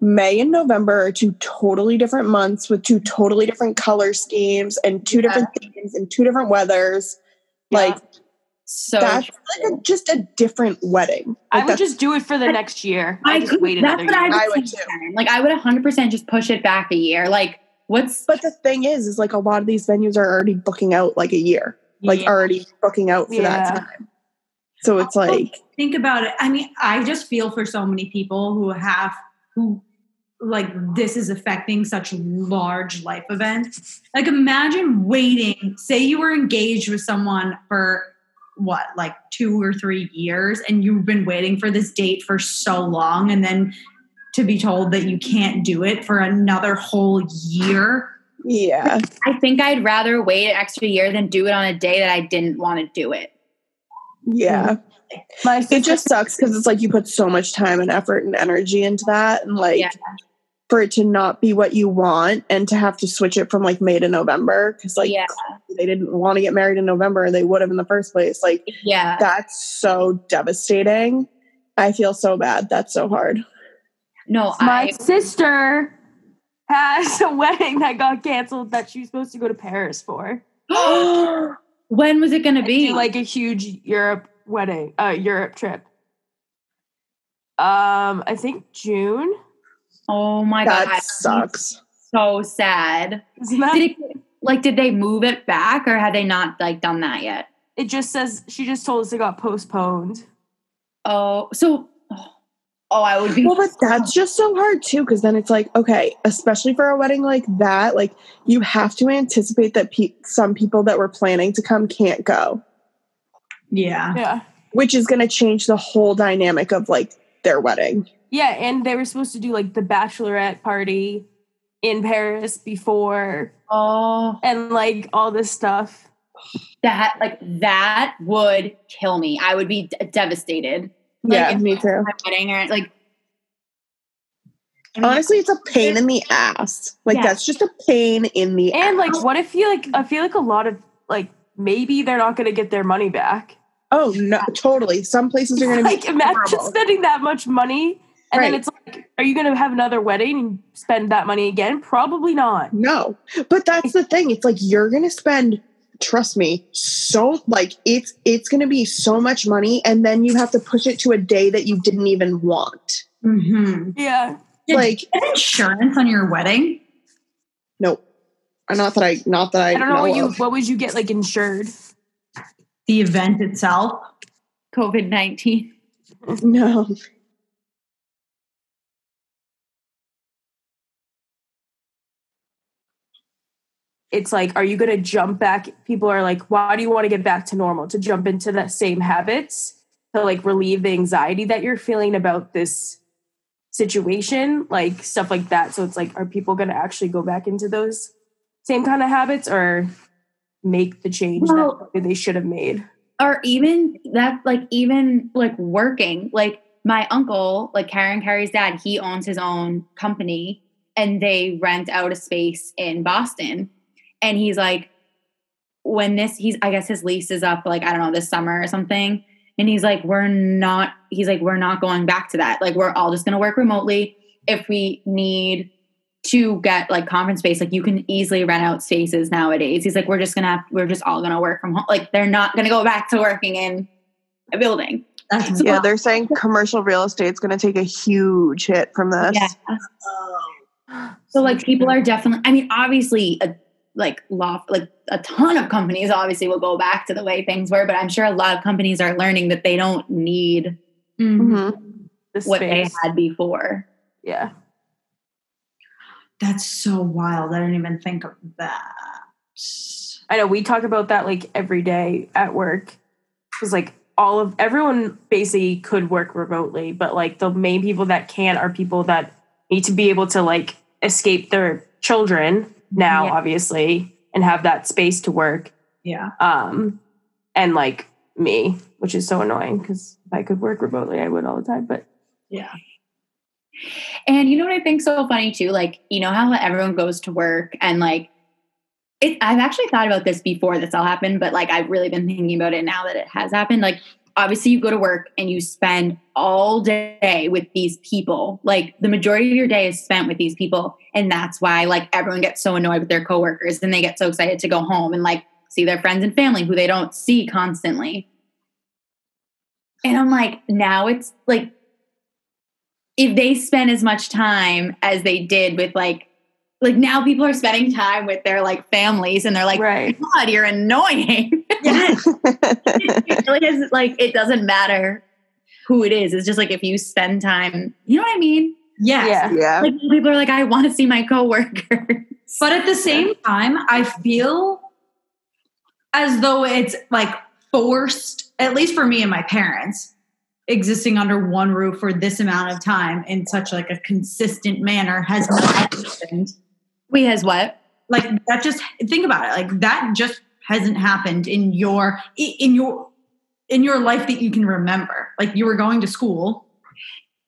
May and November are two totally different months with two totally different color schemes and two Yeah. different themes and two different weathers. Like So that's like a, just a different wedding. I Like, would just do it for the next year. I, just could- wait that's another what I would, I would too. Like I would 100% just push it back a year. Like what's But the thing is, is like a lot of these venues are already booking out like a year, like Yeah. already booking out for Yeah. that time. So it's like, think about it. I mean, I just feel for so many people who have who like this is affecting such large life events. Like imagine waiting, say you were engaged with someone for what, like 2 or 3 years and you've been waiting for this date for so long and then to be told that you can't do it for another whole year. yeah, I think I'd rather wait an extra year than do it on a day that I didn't want to do it. Yeah. My It just sucks because it's like you put so much time and effort and energy into that. And like Yeah. For it to not be what you want and to have to switch it from like May to November because like yeah, they didn't want to get married in November and they would have in the first place. Like yeah. that's so devastating. I feel so bad. That's so hard. No, my I sister has a wedding that got canceled that she was supposed to go to Paris for. when was it going to be? do like a huge Europe wedding, uh, Europe trip. Um, I think June. Oh my god, that sucks. so sad. Isn't that? Did it like did they move it back or had they not like done that yet? It just says she just told us it got postponed. Oh, so oh, oh I would be Well, but that's just so hard too, because then it's like, okay, especially for a wedding like that, like you have to anticipate that pe- some people that were planning to come can't go, Yeah. Yeah. which is going to change the whole dynamic of like their wedding. Yeah, and they were supposed to do like the bachelorette party in Paris before oh and like all this stuff. that like that would kill me. I would be d- devastated. Like, yeah, if me too. My wedding or like I mean, Honestly, it's a pain in the ass. Like Yeah. that's just a pain in the And ass. like what if you like I feel like a lot of like maybe they're not gonna get their money back. oh no, totally. Some places are going to be Like imagine horrible. spending that much money and then it's like, are you gonna have another wedding and spend that money again? Probably not. No, but that's the thing. It's like you're gonna spend. Trust me, so like it's it's gonna be so much money, and then you have to push it to a day that you didn't even want. Mm-hmm. Yeah. Like, you insurance on your wedding? nope. Uh, Not that I, not that I, I don't know what you of. what would you get like insured? The event itself? COVID nineteen. No, It's like, are you gonna jump back? People are like, why do you want to get back to normal? To jump into the same habits to like relieve the anxiety that you're feeling about this situation, like stuff like that. So it's like, are people gonna actually go back into those same kind of habits or make the change Well- that they should have made? or even that like even like working like my uncle like karen Carey's dad he owns his own company and they rent out a space in boston and he's like when this he's i guess his lease is up like i don't know this summer or something and he's like we're not he's like we're not going back to that. Like we're all just going to work remotely. If we need to get like conference space like you can easily rent out spaces nowadays. He's like we're just gonna have, we're just all gonna work from home. Like they're not gonna go back to working in a building. Yeah, they're saying commercial real estate's going to take a huge hit from this. yeah so like people are definitely i mean obviously a like law like a ton of companies obviously will go back to the way things were but i'm sure a lot of companies are learning that they don't need Mhm. Mhm. The what they had before Yeah. That's so wild. I didn't even think of that. I know we talk about that like every day at work. Because like all of everyone basically could work remotely, but like the main people that can are people that need to be able to like escape their children now, Yeah. obviously, and have that space to work. Yeah. Um and like me, which is so annoying because if I could work remotely, I would all the time. But Yeah. And you know what I think so funny too? Like, you know how everyone goes to work and like it I've actually thought about this before this all happened, but like I've really been thinking about it now that it has happened. Like obviously you go to work and you spend all day with these people. Like the majority of your day is spent with these people. And that's why like everyone gets so annoyed with their coworkers and they get so excited to go home and like see their friends and family who they don't see constantly. And I'm like, now it's like if they spend as much time as they did with like like now people are spending time with their like families and they're like right. god you're annoying Yeah. it really is like it doesn't matter who it is it's just like if you spend time you know what i mean Yes. Yeah. yeah. like people are like i want to see my coworkers But at the same time, I feel as though it's like forced, at least for me and my parents, existing under one roof for this amount of time in such like a consistent manner has not happened. Wait has what Like that just think about it. Like that just hasn't happened in your in your in your life that you can remember. Like you were going to school.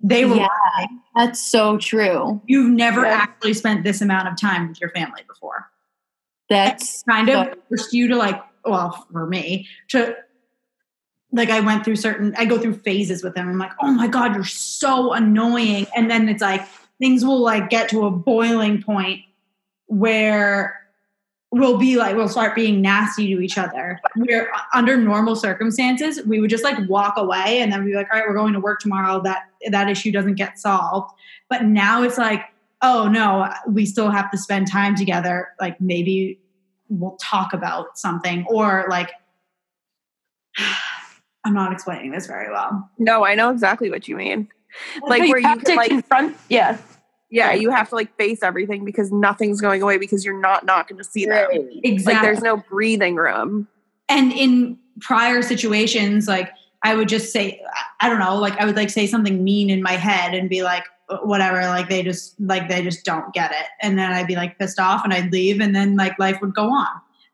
They were Yeah. That's so true. you've never Yeah. actually spent this amount of time with your family before. That's kind of so- forced you to like, well, for me, to like I went through certain I go through phases with them. I'm like, oh my God, you're so annoying. And then it's like things will like get to a boiling point where we'll be like we'll start being nasty to each other. Where under normal circumstances, we would just like walk away and then be like, all right, we're going to work tomorrow. That that issue doesn't get solved. But now it's like, oh no, we still have to spend time together. Like maybe we'll talk about something or like I'm not explaining this very well. No, I know exactly what you mean. Like No, where you have to like confront. Yeah, yeah, you have to like face everything because nothing's going away because you're not not going to see them. Exactly. Like there's no breathing room. and in prior situations like i would just say i don't know like i would like say something mean in my head and be like uh, whatever like they just like they just don't get it and then i'd be like pissed off and i'd leave and then like life would go on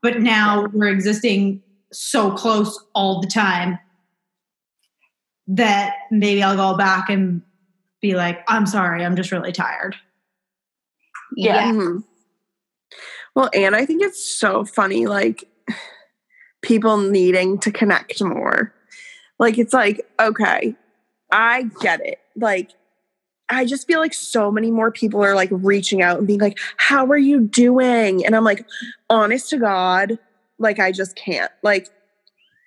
but now we're existing so close all the time that maybe i'll go back and be like i'm sorry i'm just really tired yeah. Mhm. Well, and I think it's so funny, like people needing to connect more. Like it's like, okay, I get it. Like I just feel like so many more people are like reaching out and being like, "How are you doing?" And I'm like, honest to God, like I just can't. Like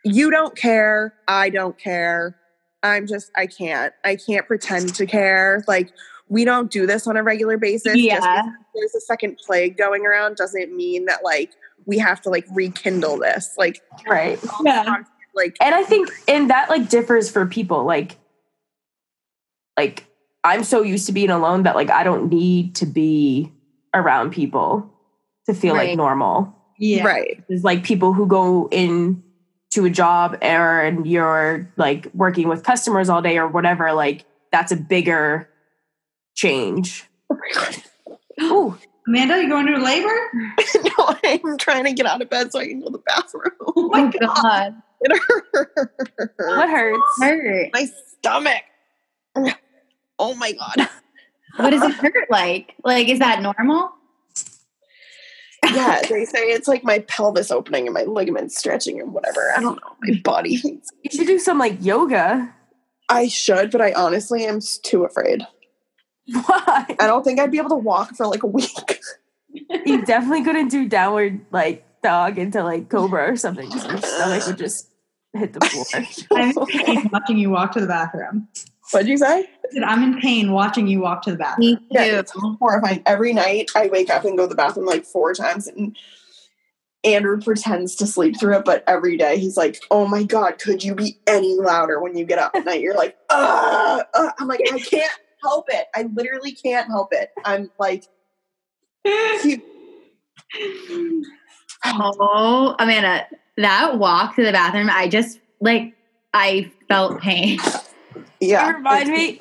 you don't care, I don't care. I'm just I can't. I can't pretend to care. Like we don't do this on a regular basis. Yeah. because there's a second plague going around doesn't mean that like we have to like rekindle this. Like right. yeah like And I think, and that like differs for people. Like, like I'm so used to being alone that like I don't need to be around people to feel Right. like normal. yeah right. There's like people who go in to a job or and you're like working with customers all day or whatever. Like that's a bigger change. Oh my god. Ooh, amanda you going to labor no, I'm trying to get out of bed so I can go to the bathroom. oh my Oh God. It hurts. what hurts? Hurt. My stomach. Oh my god. What does it hurt like? Like, is that normal? Yeah, they say it's like my pelvis opening and my ligaments stretching and whatever. I don't know. My body hates You should do some like yoga. I should, but I honestly am too afraid. Why? I don't think I'd be able to walk for like a week. You definitely couldn't do downward like dog into like cobra or something. 'cause Your stomach would just hit the floor. i'm in watching you walk to the bathroom What'd you say? said, I'm in pain watching you walk to the bathroom. Me too. Yeah, it's horrifying. Every night I wake up and go to the bathroom like four times and Andrew pretends to sleep through it, but every day he's like, Oh my god, could you be any louder when you get up at night? You're like, uh, uh. I'm like, I can't help it. I literally can't help it. I'm like he- Oh, Amanda, that walk to the bathroom, I just like I felt pain. Yeah. You remind it's- me.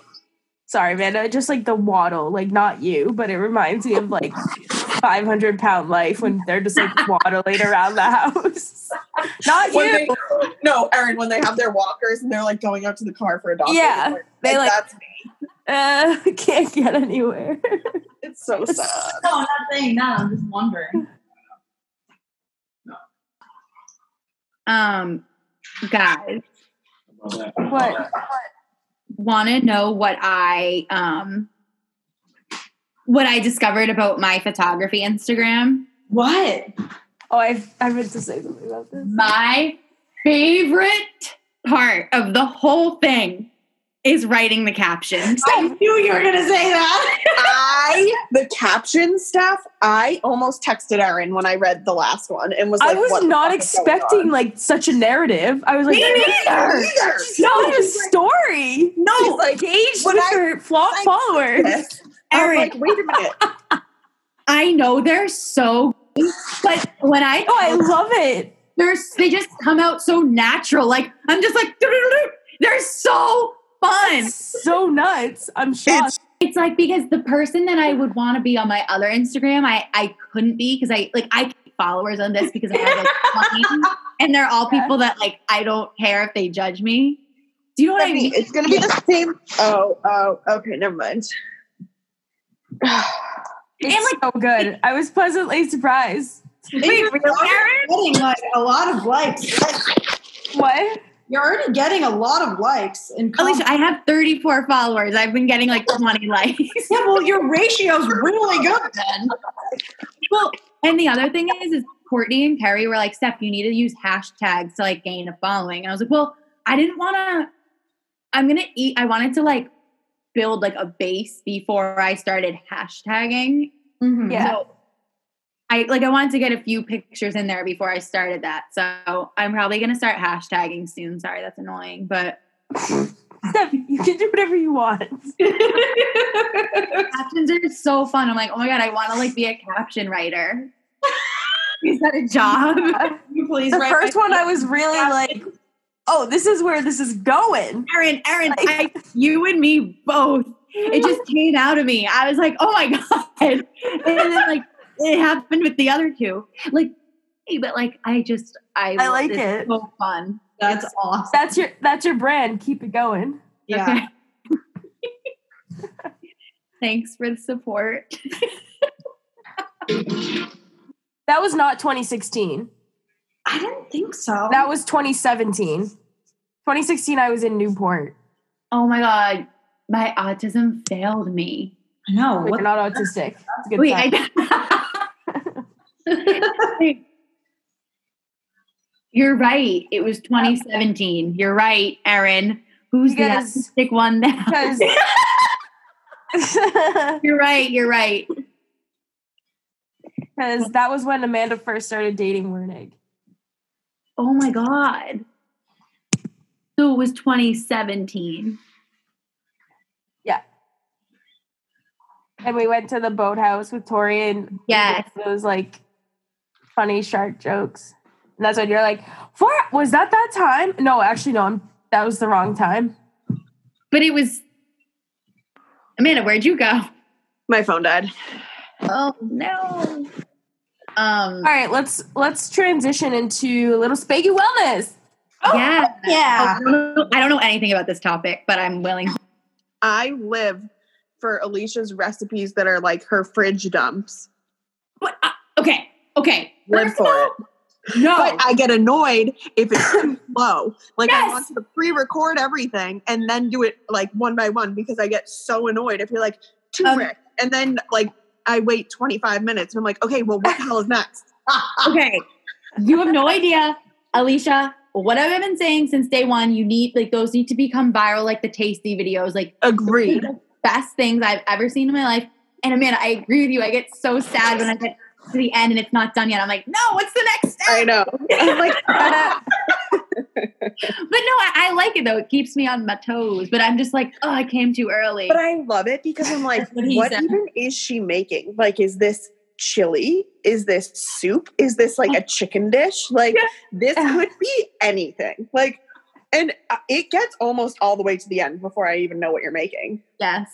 Sorry, Amanda. Just like the waddle, like not you, but it reminds me of like 500 pound life when they're just like waddling around the house. Not When you. they, no, Erin, when they have their walkers and they're like going up to the car for a doctor. Yeah, they, like- that's me. Uh, can't get anywhere. it's so sad. No, I'm not saying that. I'm just wondering. Um, guys, What? Want to know what I um what I discovered about my photography Instagram? What? Oh, I I meant to say something about this. My favorite part of the whole thing is writing the captions. I knew you were gonna say that. I the caption stuff. I almost texted Erin when I read the last one and was like, I was what not fuck is going expecting like such a narrative. I was like, Me neither. Neither. It's a story. No, She's like, engaged when with I- her flo- I- followers. This. Erin. like, wait a minute. I know they're so but when I Oh, I love it. they're they just come out so natural. Like I'm just like they're so fun. So nuts. I'm shocked. It's like because the person that I would want to be on my other Instagram, I I couldn't be because I like I keep followers on this because I have like 20, and they're all Yeah. people that like I don't care if they judge me. Do you know what I Stephanie, mean? it's gonna be the same. Oh, oh, okay, never mind. It's so good. I was pleasantly surprised. Wait, you're getting like a lot of likes. What? You're already getting a lot of likes and Alicia, I have 34 followers. I've been getting like 20 likes. Yeah, well, your ratio's really good then. Well, and the other thing is, is Courtney and Carrie were like, Steph, you need to use hashtags to like gain a following. And I was like, well, I didn't want to, I'm going to eat, I wanted to like build like a base before I started hashtagging. Mhm. Yeah. So I like, I wanted to get a few pictures in there before I started that. So I'm probably going to start hashtagging soon. Sorry, that's annoying, but you can do whatever you want. captions are so fun. I'm like, oh my God, I want to like be a caption writer. Is that a job? Please, The first one I was really like, oh, this is where this is going. Erin, Erin, I, you and me both. It just came out of me. I was like, oh my God. And then like it happened with the other two. Like, hey, but like I just I, I like it. So fun. That's awesome. That's your that's your brand. Keep it going. Yeah. Okay. Thanks for the support. That was not 2016. I didn't think so. That was 2017. 2016, I was in Newport. Oh my God. My autism failed me. No, like, you're not autistic. It's a good Wait, sign. I You're right. It was 2017. You're right, Erin. Who's Because- the autistic one now? You're right. You're right. because that was when Amanda first started dating Wernig. Oh my god. So it was 2017. Yeah. And we went to the boathouse with Tori and Yes. those like funny shark jokes. And that's when you're like, for was that that time? No, actually, no, I'm, that was the wrong time. But it was Amanda, where'd you go? My phone died. Oh no. Um All right, let's let's transition into a little Spaggy wellness. yeah. yeah. I don't, know, I don't know anything about this topic, but I'm willing. I live for Alicia's recipes that are like her fridge dumps. But, uh, okay. Okay. Live for all, it. No. But I get annoyed if it's too slow. Like I want to pre-record everything and then do it like one by one because I get so annoyed if you're like Um, turmeric and then like I wait 25 minutes and I'm like, okay, well what the hell is next? okay. You have no idea, Alicia. What I've been saying since day one, you need like those need to become viral, like the tasty videos, like Agreed. best things I've ever seen in my life. And Amanda, I agree with you. I get so sad when I get to the end and it's not done yet. I'm like, no, what's the next step? I know. I'm like, But no, I, I like it though. It keeps me on my toes. But I'm just like, oh, I came too early. but I love it because I'm like, what what even is she making? Like, is this chili? Is this soup? Is this like a chicken dish? Like, this could be anything. Like, and uh, it gets almost all the way to the end before I even know what you're making. yes.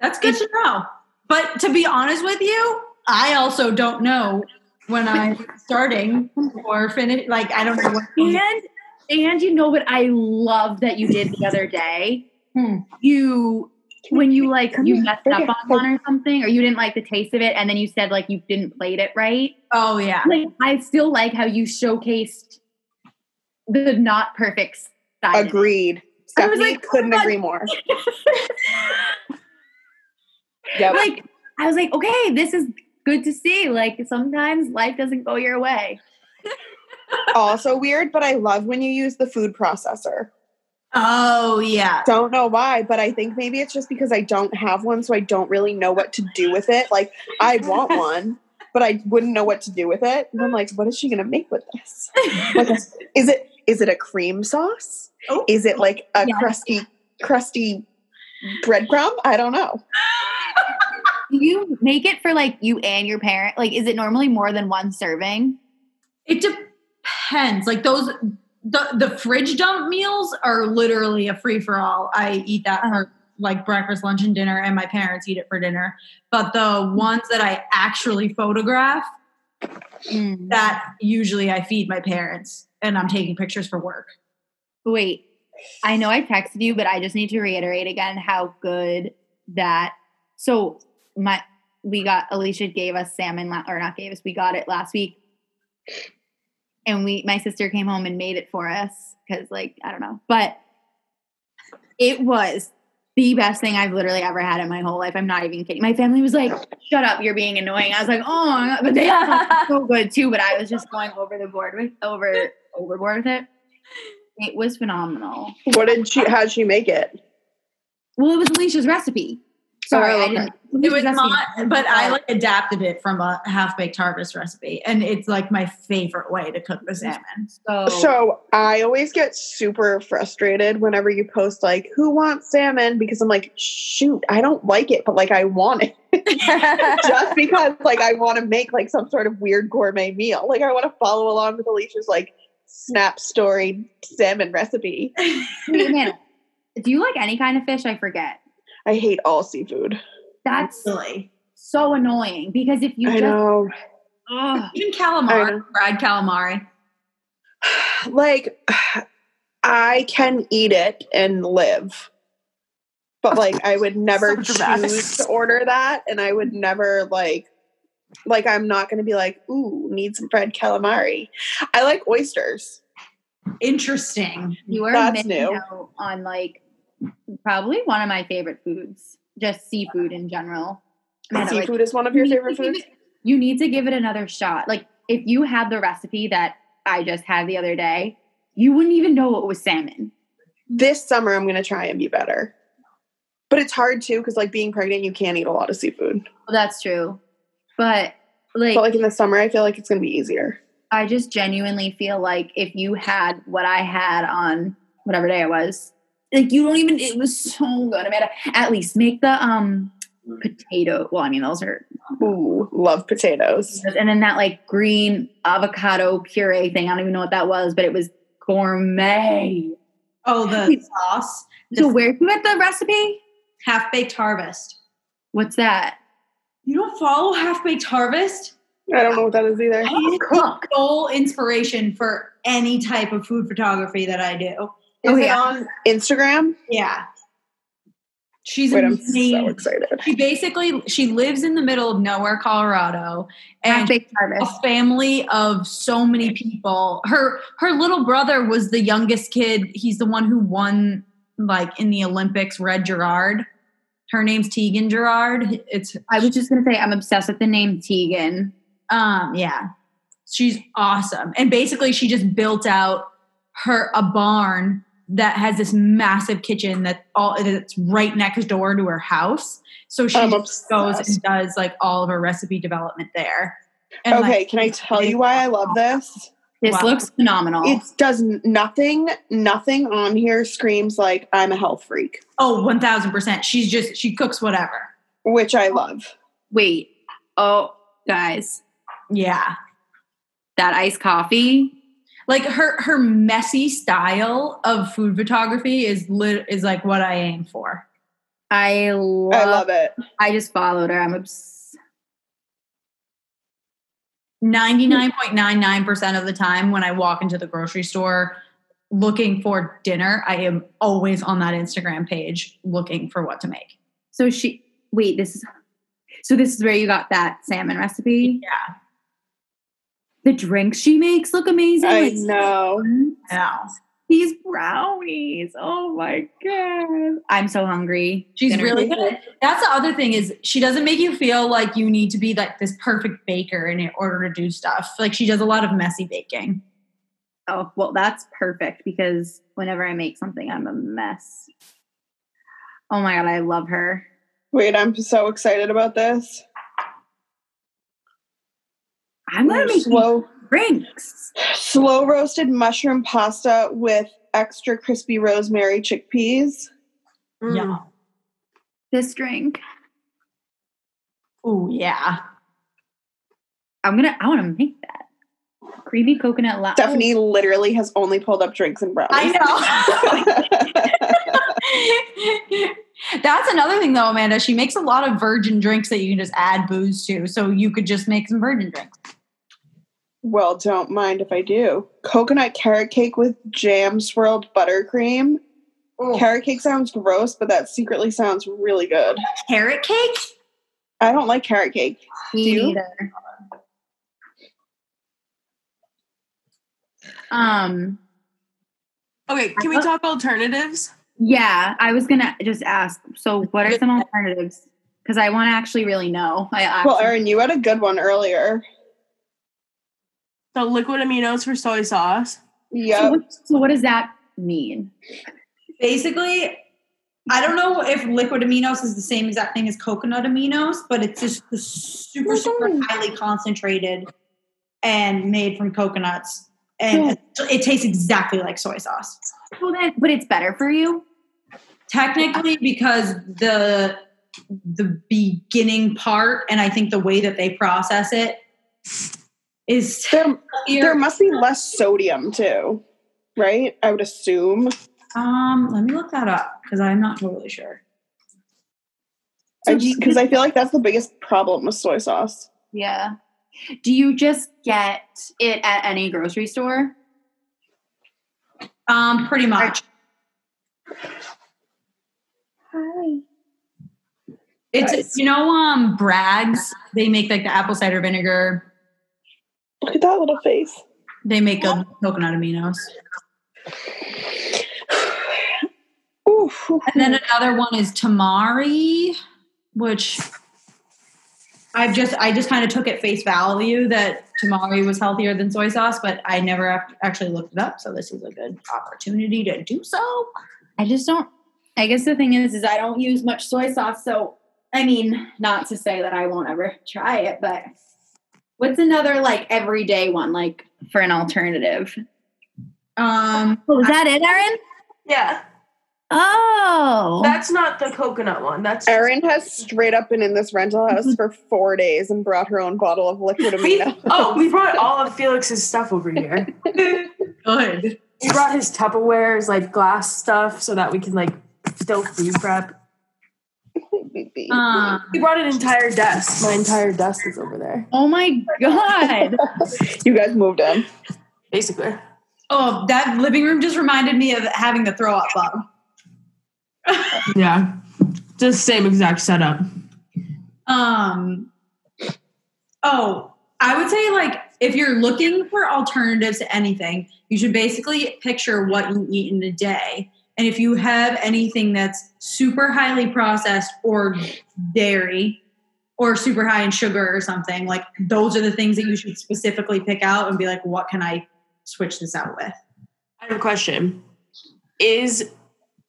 That's good to know. But to be honest with you, I also don't know when I'm starting or finish. Like, I don't know what. And and you know what I love that you did the other day? Hmm. You when you like you messed up on one or something, or you didn't like the taste of it, and then you said like you didn't plate it right. Oh, yeah. Like I still like how you showcased the not perfect side. of it. Agreed. I was like, oh couldn't my God. agree more. Yep. Like I was like, okay, this is good to see. Like sometimes life doesn't go your way. also weird, but I love when you use the food processor. Oh, yeah. Don't know why, but I think maybe it's just because I don't have one, so I don't really know what to do with it. Like, I want one, but I wouldn't know what to do with it. And I'm like, what is she gonna make with this? Like, is it is it a cream sauce? Oh. Is it like a Yeah. crusty crusty breadcrumb? I don't know. Do you make it for like you and your parent? Like, is it normally more than one serving? It depends. Like those, the the fridge dump meals are literally a free for all. I eat that uh-huh. for like breakfast, lunch, and dinner, and my parents eat it for dinner. But the ones that I actually photograph, mm. that usually I feed my parents and I'm taking pictures for work. Wait, I know I texted you, but I just need to reiterate again how good that. So my we got Alicia gave us salmon or not gave us. We got it last week, and we my sister came home and made it for us because like I don't know, but it was the best thing I've literally ever had in my whole life. I'm not even kidding. My family was like, "Shut up, you're being annoying." I was like, "Oh," my God," but they thought it was so good too. But I was just going over the board with over overboard with it. It was phenomenal. What did she? How'd she make it? Well, it was Alicia's recipe. Sorry, I didn't. It was not, but I like adapted it from a half baked harvest recipe, and it's like my favorite way to cook the salmon. so, So I always get super frustrated whenever you post like, "Who wants salmon?" Because I'm like, "Shoot, I don't like it, but like I want it." just because like I want to make like some sort of weird gourmet meal. Like I want to follow along with Alicia's like snap story salmon recipe. Wait, Amanda, do you like any kind of fish? I forget. I hate all seafood. That's Really, so annoying because if you I just know. Ugh. even calamari, fried calamari. Like I can eat it and live. But like I would never So choose to order that and I would never like like I'm not going to be like, "Ooh, need some fried calamari." I like oysters. Interesting. you are That's new. on like probably one of my favorite foods, just seafood in general. Like, Seafood is one of your you favorite foods? it- you need to give it another shot. Like if you had the recipe that I just had the other day, you wouldn't even know it was salmon. This summer I'm going to try and be better. But it's hard too cuz like being pregnant you can't eat a lot of seafood. Well, that's true. But like, But like in the summer I feel like it's going to be easier. I just genuinely feel like if you had what I had on whatever day it was, like you don't even it was so good, Amanda. At least make the um potato. Well, I mean those are Ooh, love potatoes. and then that like green avocado puree thing. I don't even know what that was, but it was gourmet. Oh, the sauce, So where'd you get the recipe? half baked harvest. What's that? You don't follow half baked harvest? I don't know what that is either. I cook. Sole inspiration for any type of food photography that I do. Is Oh, yeah. on Instagram? Yeah. She's Wait, I'm amazing. so excited. She basically she lives in the middle of nowhere, Colorado, and a family of so many people. Her her little brother was the youngest kid. He's the one who won like in the Olympics, Red Gerard. Her name's Tieghan Gerard. It's I was just gonna say I'm obsessed with the name Tieghan. um yeah. She's awesome. And basically she just built out her a barn that has this massive kitchen that all that's right next door to her house. So she oh, goes and does like all of her recipe development there. And, Okay, like, can I tell you why I love this? This Wow. looks phenomenal. It does nothing, nothing on here screams like I'm a health freak, Oh, oh, one thousand percent. She's just she cooks whatever. which I love. Wait. Oh, guys, Yeah. that iced coffee. Like her her messy style of food photography is lit is like what I aim for. I love. I love it. I just followed her. I'm obsessed. 99.99% of the time when I walk into the grocery store looking for dinner, I am always on that Instagram page looking for what to make. So she. Wait. This is. So this is where you got that salmon recipe. Yeah. The drinks she makes look amazing. I Like, know. Yeah. These brownies. Oh my god. I'm so hungry. She's Dinner. really good. That's the other thing is she doesn't make you feel like you need to be like this perfect baker in order to do stuff. Like she does a lot of messy baking. Oh, well, that's perfect because whenever I make something, I'm a mess. Oh my god, I love her. Wait, I'm so excited about this. I'm gonna make slow, drinks. slow roasted mushroom pasta with extra crispy rosemary chickpeas. Mm. Yeah. This drink. Oh yeah. I'm gonna. I want to make that. Creamy coconut latte. Stephanie literally has only pulled up drinks and brownies. I know. That's another thing though, Amanda. She makes a lot of virgin drinks that you can just add booze to. So you could just make some virgin drinks. Well, don't mind if I do. Coconut carrot cake with jam swirled buttercream. Carrot cake sounds gross, but that secretly sounds really good. Carrot cake? I don't like carrot cake. Me Do you? neither. Um. Okay, can we talk alternatives? Yeah, I was gonna just ask. So, what are some alternatives? Because I want to actually really know. I actually, Well, Erin, you had a good one earlier. So liquid aminos for soy sauce. so, what, so what does that mean? Basically, I don't know if liquid aminos is the same exact thing as coconut aminos, but it's just the super, super highly concentrated and made from coconuts. And it tastes exactly like soy sauce. Well, then, but it's better for you. Technically, because the the beginning part and I think the way that they process it is There, there must be less sodium too, right? I would assume. um let me look that up because I'm not totally sure. I So do you just because I feel like that's the biggest problem with soy sauce. Yeah. Do you just get it at any grocery store? Um, pretty much. Hi. It's Nice. you know um Bragg's. They make like the apple cider vinegar. Look at that little face. They make a coconut aminos. And then another one is tamari, which I've just I just kind of took at face value that tamari was healthier than soy sauce, but I never actually looked it up. So this is a good opportunity to do so. I just don't. I guess the thing is, is I don't use much soy sauce. So, I mean, not to say that I won't ever try it, but what's another like everyday one, like for an alternative? Um, Oh, is that it, Erin? Yeah, Oh, that's not the coconut one. That's Erin has straight up been in this rental house for four days and brought her own bottle of liquid amino. oh, we brought all of Felix's stuff over here. good. We brought his Tupperwares, like glass stuff, so that we can like still food prep. Um, We brought an entire desk. My entire desk is over there, oh my god! you guys moved in. basically. oh, that living room just reminded me of having the throw up bug. Yeah, just same exact setup. Um, oh, I would say like if you're looking for alternatives to anything, you should basically picture what you eat in a day. And if you have anything that's super highly processed or dairy or super high in sugar or something, like those are the things that you should specifically pick out and be like, what can I switch this out with? I have a question: Is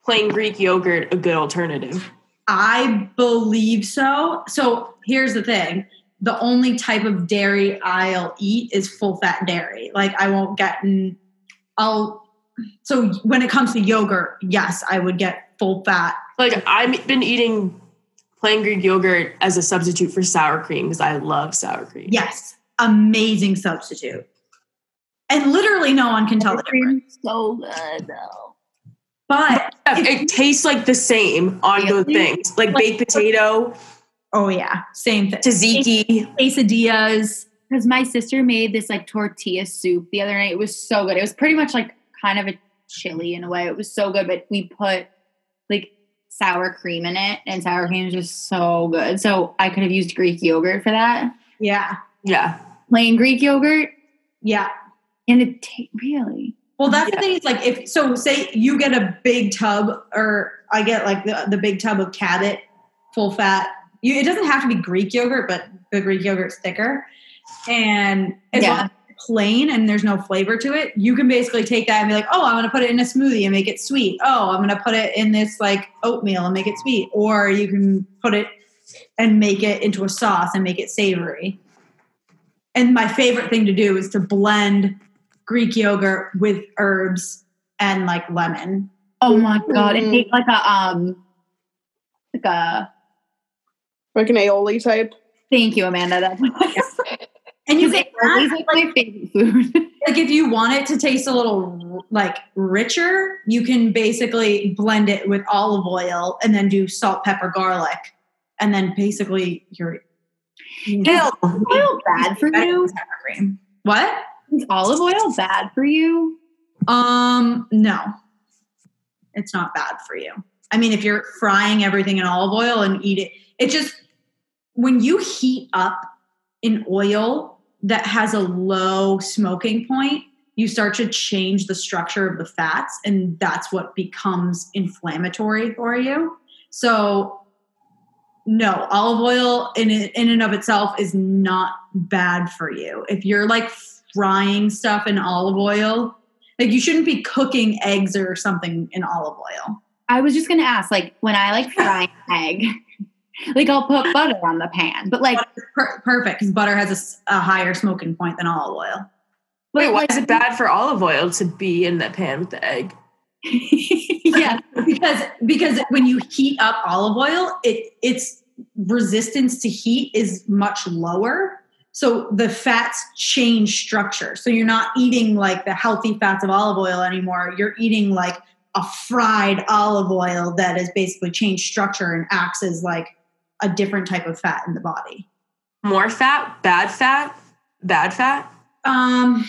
plain Greek yogurt a good alternative? I believe so. So here's the thing. The only type of dairy I'll eat is full fat dairy. Like I won't get I'll so when it comes to yogurt, yes, I would get full fat. Like I've been eating plain Greek yogurt as a substitute for sour cream because I love sour cream. Yes. Amazing substitute. And literally no one can tell the difference. so good though. But Yeah, It tastes like the same on both Really? things, like baked potato, oh yeah, same thing. tzatziki. Quesadillas. Because my sister made this like tortilla soup the other night. It was so good. It was pretty much like kind of a chili in a way. It was so good, but we put like sour cream in it, and sour cream is just so good. So I could have used Greek yogurt for that. Yeah. Yeah, Plain Greek yogurt, Yeah. and it ta- really. Well, that's Yeah. the thing. Is like if so, say you get a big tub, or I get like the, the big tub of Cabot, full fat. You, it doesn't have to be Greek yogurt, but the Greek yogurt's thicker, and as Yeah. Long as it's plain and there's no flavor to it, you can basically take that and be like, oh, I'm going to put it in a smoothie and make it sweet. Oh, I'm going to put it in this like oatmeal and make it sweet, or you can put it and make it into a sauce and make it savory. And my favorite thing to do is to blend Greek yogurt with herbs and like lemon. Oh my god! Mm. It tastes like a um, like a. Like an aioli type. Thank you, Amanda. That's And you can it like my favorite food. like if you want it to taste a little like richer, you can basically blend it with olive oil and then do salt, pepper, garlic, and then basically you're. I feel bad for you. cream. What? Is olive oil bad for you? Um, no, it's not bad for you. I mean, if you're frying everything in olive oil and eat it, it just when you heat up in oil that has a low smoking point, you start to change the structure of the fats, and that's what becomes inflammatory for you. So, no, olive oil in in and of itself is not bad for you. If you're like frying stuff in olive oil, like you shouldn't be cooking eggs or something in olive oil. I was just gonna ask, like when I like fry an egg, like I'll put butter on the pan, but like, Per- perfect, because butter has a higher smoking point than olive oil. but Wait, why like, is it bad for olive oil to be in the pan with the egg? yeah, because because when you heat up olive oil, it its resistance to heat is much lower. So the fats change structure. So you're not eating like the healthy fats of olive oil anymore. You're eating like a fried olive oil that has basically changed structure and acts as like a different type of fat in the body. More fat, bad fat, bad fat. Um,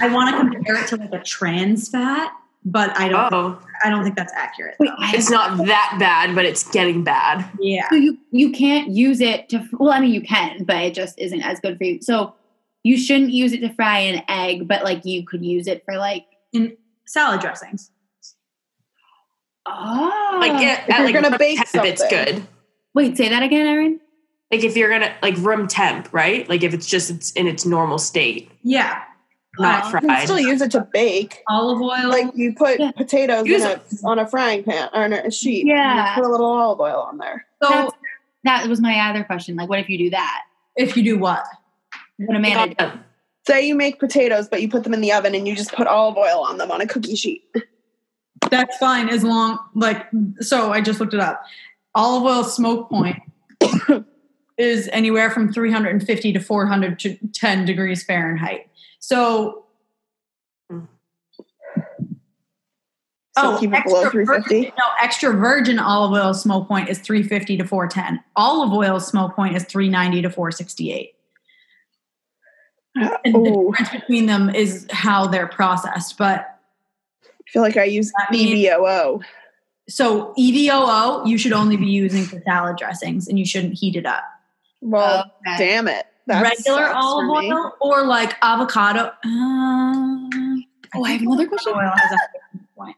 I want to compare it to like a trans fat, but I don't. Oh, I don't think that's accurate. Wait, it's not that bad, but it's getting bad. Yeah. so you you can't use it to. Well, I mean, you can, but it just isn't as good for you. So you shouldn't use it to fry an egg, but like you could use it for like. in salad dressings. Oh, Like it, If at you're like gonna bake temp, it's good. wait, say that again, Erin. Like if you're gonna like room temp, right? Like if it's just it's in its normal state, Yeah. not Uh, You can fried. still use it to bake. Olive oil. Like you put Yeah. potatoes Use in a, on a frying pan or in a sheet. and you Yeah. put a little olive oil on there. so That's- That was my other question. Like, what if you do that? if you do what? What Amanda did. Say you make potatoes, but you put them in the oven and you just put olive oil on them on a cookie sheet. That's fine as long like so I just looked it up. Olive oil smoke point is anywhere from 350 to 410 degrees Fahrenheit. So So oh, keep it below extra 350. Virgin, no, extra virgin olive oil smoke point is 350 to 410. Olive oil smoke point is 390 to 468. And the difference between them is how they're processed. But feel like I use That means- EVOO. so EVOO, you should only be using for salad dressings and you shouldn't heat it up. Well, Okay. damn it. That Regular olive oil or like avocado. Uh, Oh, I have another question. Oil has a point.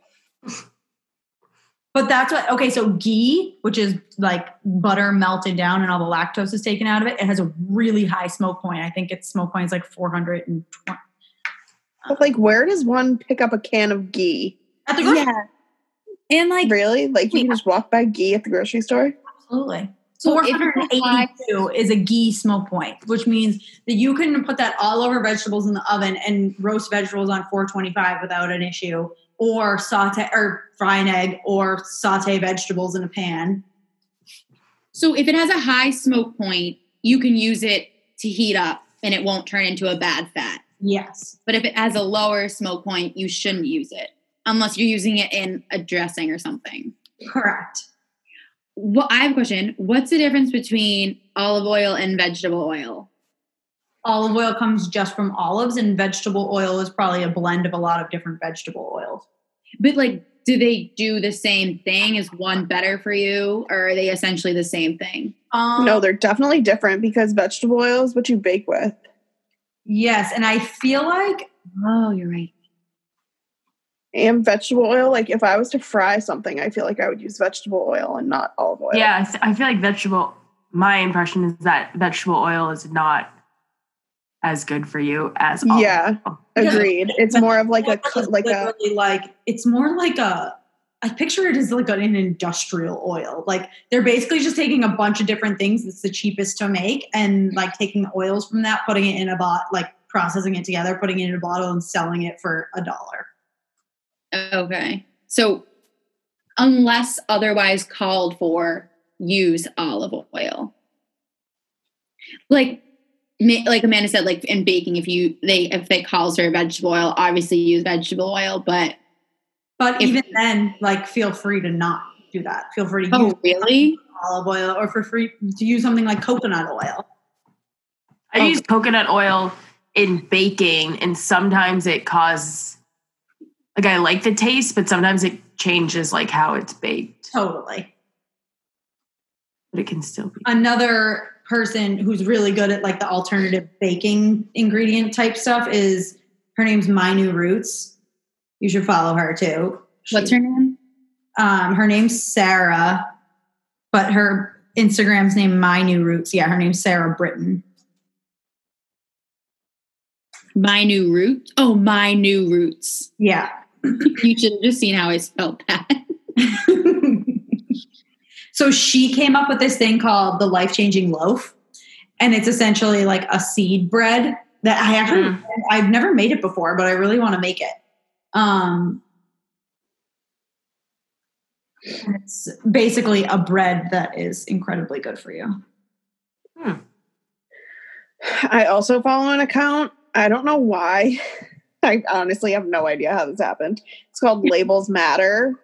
But that's what okay. So ghee, which is like butter melted down and all the lactose is taken out of it, it has a really high smoke point. I think its smoke point is like four hundred and twenty. But like, where does one pick up a can of ghee? At the grocery, Yeah. And like, Really? Like, you can just walk by ghee at the grocery store? absolutely. So Four if hundred and it's high- eighty-two is a ghee smoke point, which means that you can put that all over vegetables in the oven and roast vegetables on four twenty-five without an issue, or saute or fry an egg, or saute vegetables in a pan. so if it has a high smoke point, you can use it to heat up and it won't turn into a bad fat. Yes. But if it has a lower smoke point, you shouldn't use it unless you're using it in a dressing or something. Correct. Well, I have a question. What's the difference between olive oil and vegetable oil? Olive oil comes just from olives, and vegetable oil is probably a blend of a lot of different vegetable oils. But like, do they do the same thing? Is one better for you, or are they essentially the same thing? Um, No, they're definitely different because vegetable oil is what you bake with. Yes, and I feel like Oh, you're right. And vegetable oil, like if I was to fry something, I feel like I would use vegetable oil and not olive oil. Yeah, I feel like vegetable. My impression is that vegetable oil is not as good for you as olive Yeah, oil. agreed. It's more of like a like a literally like it's more like a I picture it as like an industrial oil. Like they're basically just taking a bunch of different things that's the cheapest to make and mm-hmm. like taking the oils from that, putting it in a bot, like processing it together, putting it in a bottle and selling it for a dollar. Okay. So, unless otherwise called for, use olive oil. Like, like Amanda said, like in baking, if you they if they calls for vegetable oil, obviously use vegetable oil. But But If- even then, like feel free to not do that. Feel free to oh, use oh, really? olive oil or for free to use something like coconut oil. I Oh. use coconut oil in baking, and sometimes it causes like I like the taste, but sometimes it changes like how it's baked. Totally. But it can still be. Another person who's really good at like the alternative baking ingredient type stuff is her name's My New Roots. You should follow her too. What's her name? Um, her name's Sarah, but her Instagram's name My New Roots. Yeah, her name's Sarah Britton. My new Roots? Oh, my new roots. Yeah. You should have just seen how I spelled that. so she came up with this thing called the life changing loaf, and it's essentially like a seed bread that I actually Mm. I've never made it before, but I really want to make it. Um, it's basically a bread that is incredibly good for you. I also follow an account. I don't know why. I honestly have no idea how this happened. It's called Labels Matter.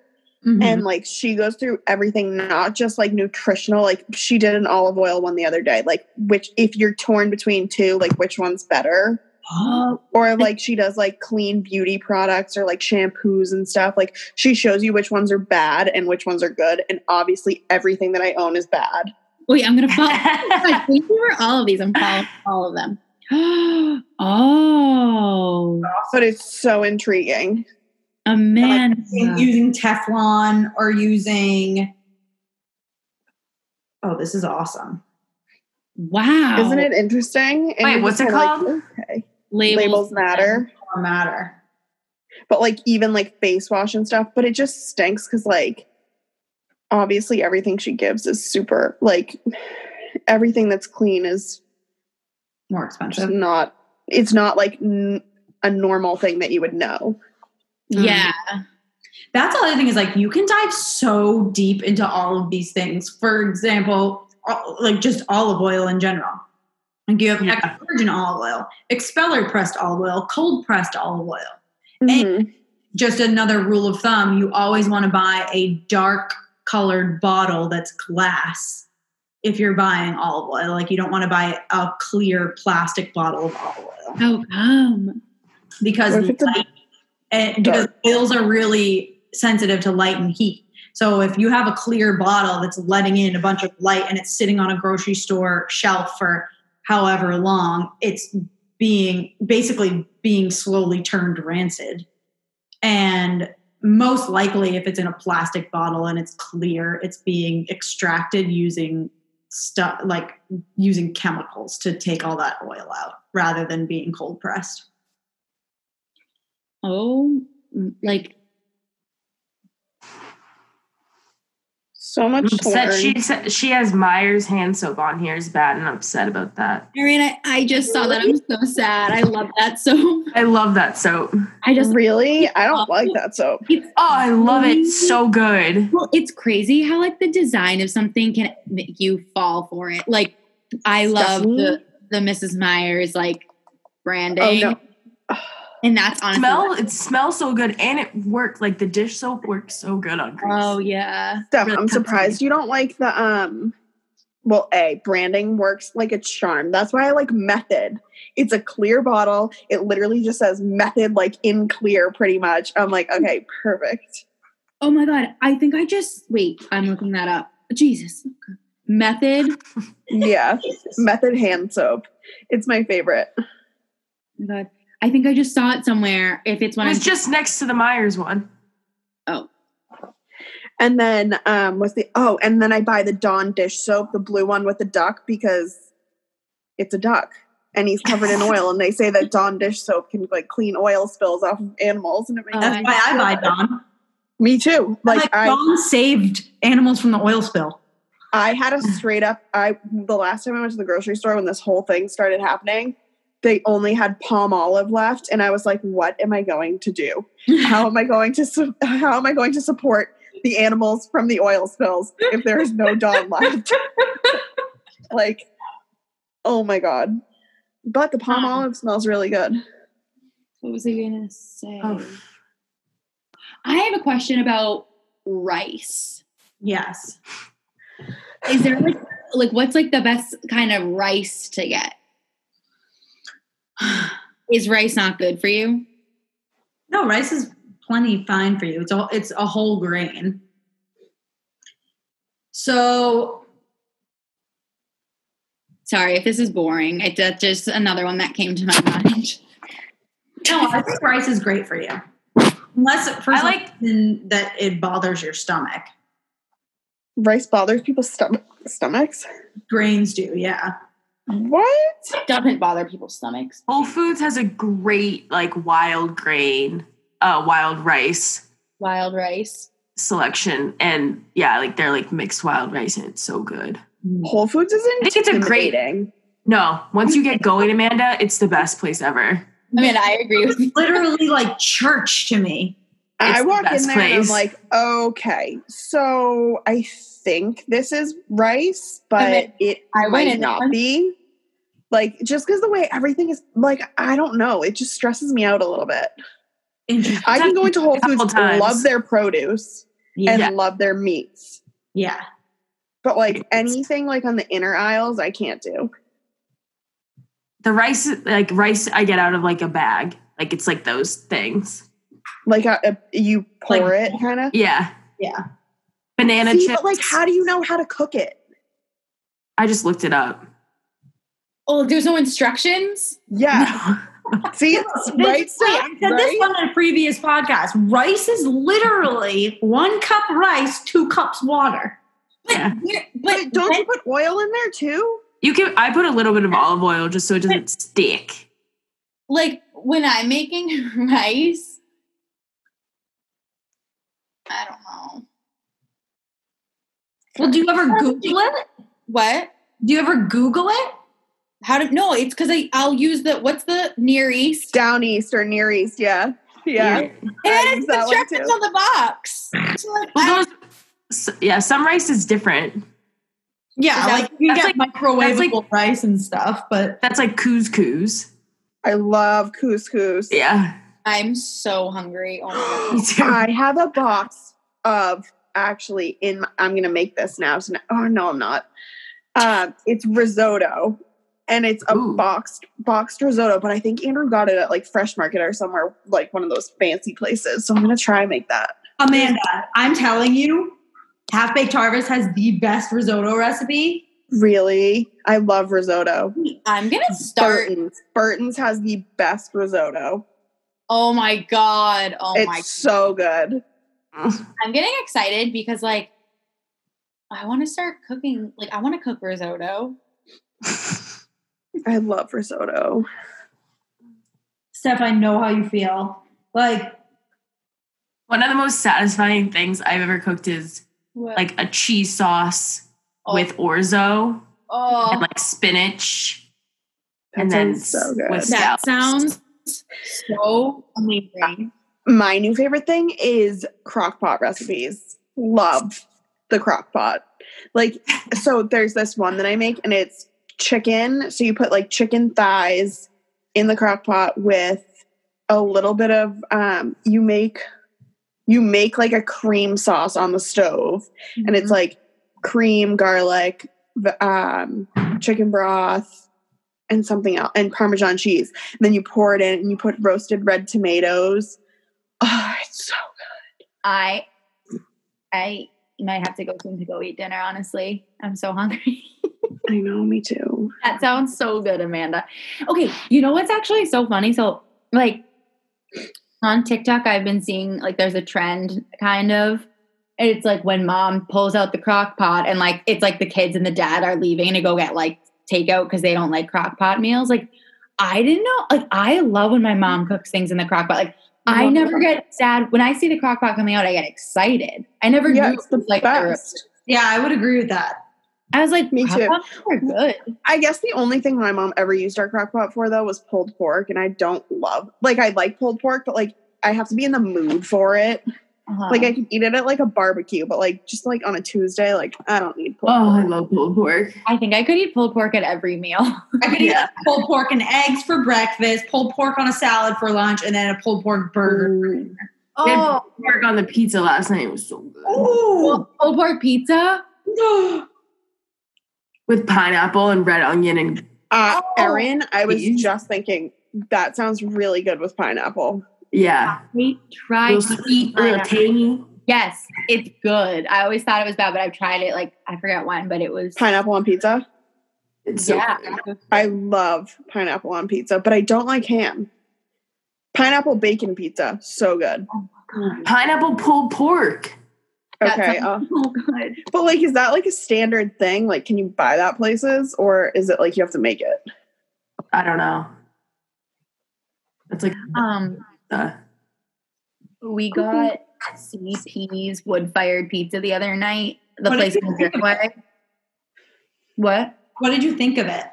Mhm. And like she goes through everything, not just like nutritional. Like she did an olive oil one the other day. Like which if you're torn between two, like which one's better? Oh, Or like she does like clean beauty products or like shampoos and stuff. Like she shows you which ones are bad and which ones are good. And obviously everything that I own is bad. Wait, I'm gonna follow. Thank you for all of these. I'm following all of them. oh, But it's so intriguing. Amanda. using Teflon or using. Oh, this is awesome. Wow. Isn't it interesting? And Wait, what's it called? Like, okay. Labels, Labels matter. Or matter. but like even like face wash and stuff but it just stinks because like obviously everything she gives is super like everything that's clean is More just expensive. not it's not like n- a normal thing that you would know mm. Yeah. That's the other thing is like you can dive so deep into all of these things. For example, all- like just olive oil in general. Like you have Yeah. extra virgin olive oil, expeller pressed olive oil, cold pressed olive oil. Mhm. Just another rule of thumb: you always want to buy a dark colored bottle that's glass. If you're buying olive oil, like you don't want to buy a clear plastic bottle of olive oil How come? because What a light, and because oils are really sensitive to light and heat. So if you have a clear bottle that's letting in a bunch of light and it's sitting on a grocery store shelf for however long, it's being basically being slowly turned rancid. And most likely if it's in a plastic bottle and it's clear, it's being extracted using stuff like using chemicals to take all that oil out rather than being cold pressed. Oh, like so much mm, to Upset she said she has Meyer's hand soap on here is bad and upset about that. Erin, I, I just saw that. I'm so sad. I love that so. I love that soap. I just really i don't like that soap it's Oh, I love it so good. well, it's crazy how like the design of something can make you fall for it. Like I love the the Mrs. Meyer's like branding, oh no and that's honestly. Smell it smells so good and it worked like the dish soap works so good on grease. Oh yeah. Steph, Really i'm surprised you don't like the um well a branding works like a charm that's why i like method it's a clear bottle it literally just says method like in clear pretty much i'm like okay perfect Oh my god. I think I just wait. I'm looking that up. Jesus. Method. Oh yeah method hand soap it's my favorite my god. I think I just saw it somewhere. If it's It when was I'm just next to the Meyer's one. oh and then um what's the oh and then i buy the dawn dish soap the blue one with the duck because it's a duck and he's covered in oil and they say that dawn dish soap can like clean oil spills off of animals and it makes Oh, That's why I buy Dawn. me too Like, like i Dawn saved animals from the oil spill. I had a straight up. I the last time I went to the grocery store when this whole thing started happening, they only had Palmolive left, and I was like, "What am I going to do? How am I going to su- how am I going to support the animals from the oil spills if there is no Dawn left?" like, oh my god! But the palm Um, olive smells really good. what was I gonna say? Oh. I have a question about rice. Yes. Is there like like what's like the best kind of rice to get? Is rice not good for you? No, rice is plenty fine for you. It's a it's a whole grain. So Sorry if this is boring. It, that's just another one that came to my mind. no, I think rice is great for you. Unless for I like- that it bothers your stomach. Rice bothers people's stom- stomachs. Grains do, yeah. What? Doesn't bother people's stomachs. Whole Foods has a great like wild grain, uh, wild rice Wild rice. selection, and yeah, like they're like mixed wild rice, and it's so good. Whole Foods is I think it's a great- intimidating. No, once you get going, Amanda, it's the best place ever. I mean, I agree with you. Literally like church to me. I the walk in there and I'm like, okay, so I think this is rice, but I mean, it I might not there. be. Like, just because the way everything is, like, I don't know, it just stresses me out a little bit. I can go into Whole Foods, love their produce, and love their meats, yeah. but like anything like on the inner aisles, I can't do. The rice, like rice, I get out of like a bag. Like it's like those things. Like, a, a- you pour Like- it, kind of. Yeah, Yeah. banana See, chips. but like, how do you know how to cook it? I just looked it up. Oh, there's no instructions? Yeah. See, This- right? wait, I said this right? one in a previous podcast. Rice is literally one cup rice, two cups water. Yeah. But, But don't you put oil in there too? You can. I put a little bit of olive oil just so it doesn't stick. like when I'm making rice, I don't know. Well, do you ever Google it? What? Do you ever Google it? How do no? It's because I I'll use the what's the Near East. Down east or near east, yeah. Yeah. It I has use instructions on the box. So like, Well, those, s- yeah, some rice is different. Yeah, Is that- like you that's get microwavable rice and stuff, but That's like couscous. I love couscous. Yeah. I'm so hungry. Oh my god. I have a box of actually in my, I'm gonna make this now. So now, oh no, I'm not. Um, it's risotto, and it's a Ooh. boxed boxed risotto. But I think Andrew got it at like Fresh Market or somewhere like one of those fancy places. So I'm gonna try and make that. Amanda, I'm telling you, Half Baked Harvest has the best risotto recipe. Really, I love risotto. I'm gonna start. Burton's Burton's has the best risotto. Oh my god. Oh my. it's so good. I'm getting excited because like I want to start cooking. Like I want to cook risotto. I love risotto. Steph, I know how you feel. Like, One of the most satisfying things I've ever cooked is like a cheese sauce Oh. with orzo oh, and like spinach, That and then so good. with that sounds so amazing. My new favorite thing is crock pot recipes. Love the crock pot. Like, so there's this one that I make, and it's chicken. So you put like chicken thighs in the crock pot with a little bit of um you make you make like a cream sauce on the stove and it's like cream garlic um chicken broth and something else and parmesan cheese and then you pour it in and you put roasted red tomatoes oh it's so good. I, I might have to go soon to go eat dinner. Honestly, I'm so hungry. i know me too that sounds so good, Amanda. Okay, you know what's actually so funny? So, like on TikTok, I've been seeing like there's a trend kind of. It's like when mom pulls out the crock pot and like it's like the kids and the dad are leaving to go get like takeout because they don't like crock pot meals. Like I didn't know. Like I love when my mom cooks things in the crock pot. Like I Love never that. get sad when I see the crock pot coming out. I get excited. I never yeah knew it's the it was, like best yeah, I would agree with that. I was like, Me too. are good. i guess the only thing my mom ever used our crock pot for though was pulled pork and i don't love like i like pulled pork but like i have to be in the mood for it Uh-huh. like i can eat it at like a barbecue but like just like on a tuesday like i don't need pulled Oh, I love pulled pork. I think I could eat pulled pork at every meal. I could eat pulled pork and eggs for breakfast, pulled pork on a salad for lunch, and then a pulled pork burger. Ooh. We had pulled pork on the pizza last night. It was so good. Ooh. pulled pork pizza. With pineapple and red onion and Uh, Oh, Erin, I was please. just thinking that sounds really good with pineapple. Yeah. We tried Little to eat A little tangy. Yes, it's good. I always thought it was bad, but I've tried it. Like I forgot when, but it was Pineapple on pizza. It's yeah. good. I love pineapple on pizza, but I don't like ham. Pineapple bacon pizza, so good. Pineapple pulled pork. Okay, sounds uh, so good. but like, is that like a standard thing? Like, can you buy that places, or is it like you have to make it? I don't know. It's like Um, uh, we got CP's wood fired pizza the other night. The What place in you Driftway. What? What did you think of it?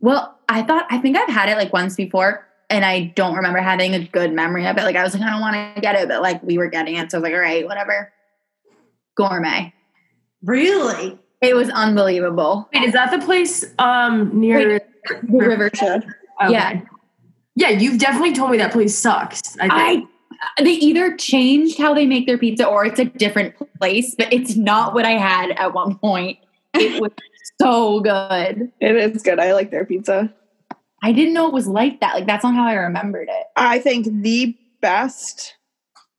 Well, I thought I think I've had it like once before, and I don't remember having a good memory of it. Like I was like, I don't want to get it, but like we were getting it, so I was like, all right, whatever. Gourmet. Really? It was unbelievable. wait, is that the place um near The Rivershed. Okay. Yeah. Yeah, you've definitely told me that place sucks. I I they either changed how they make their pizza or it's a different place, but it's not what I had at one point. It was so good. It is good. I like their pizza. I didn't know it was like that. Like that's not how I remembered it. I think the best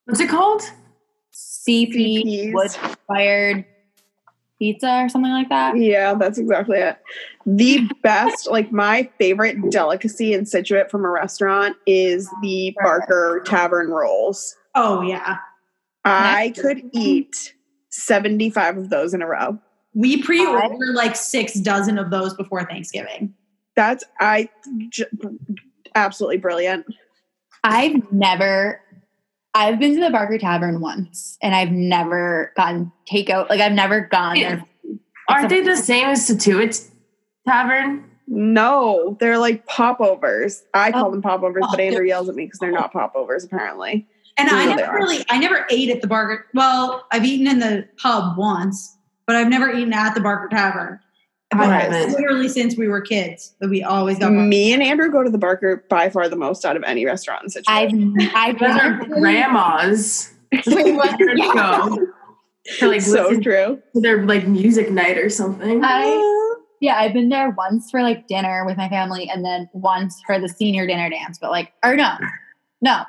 What's it called? CP was fired pizza or something like that. Yeah, that's exactly it. The best, like my favorite delicacy in Scituate from a restaurant is the Barker Tavern rolls. Oh yeah. I could eat 75 of those in a row. We pre-ordered like six dozen of those before Thanksgiving. That's I j- absolutely brilliant. I've never I've been to the Barker Tavern once and I've never gotten takeout. Like I've never gone there. Aren't they the same as Scituate Tavern? No, they're like popovers. I call Oh. them popovers, but Oh, Andrew yells at me because they're not popovers apparently. And I never really, I never ate at the Barker. Well, I've eaten in the pub once, but I've never eaten at the Barker Tavern. I literally since we were kids, that we always got. Barker. Me and Andrew go to the Barker by far the most out of any restaurant in Scituate. I've I've Those are never grandmas. Wait, what? Years ago. To like so true. to their like music night or something. I yeah, I've been there once for like dinner with my family and then once for the senior dinner dance, but like or no. No.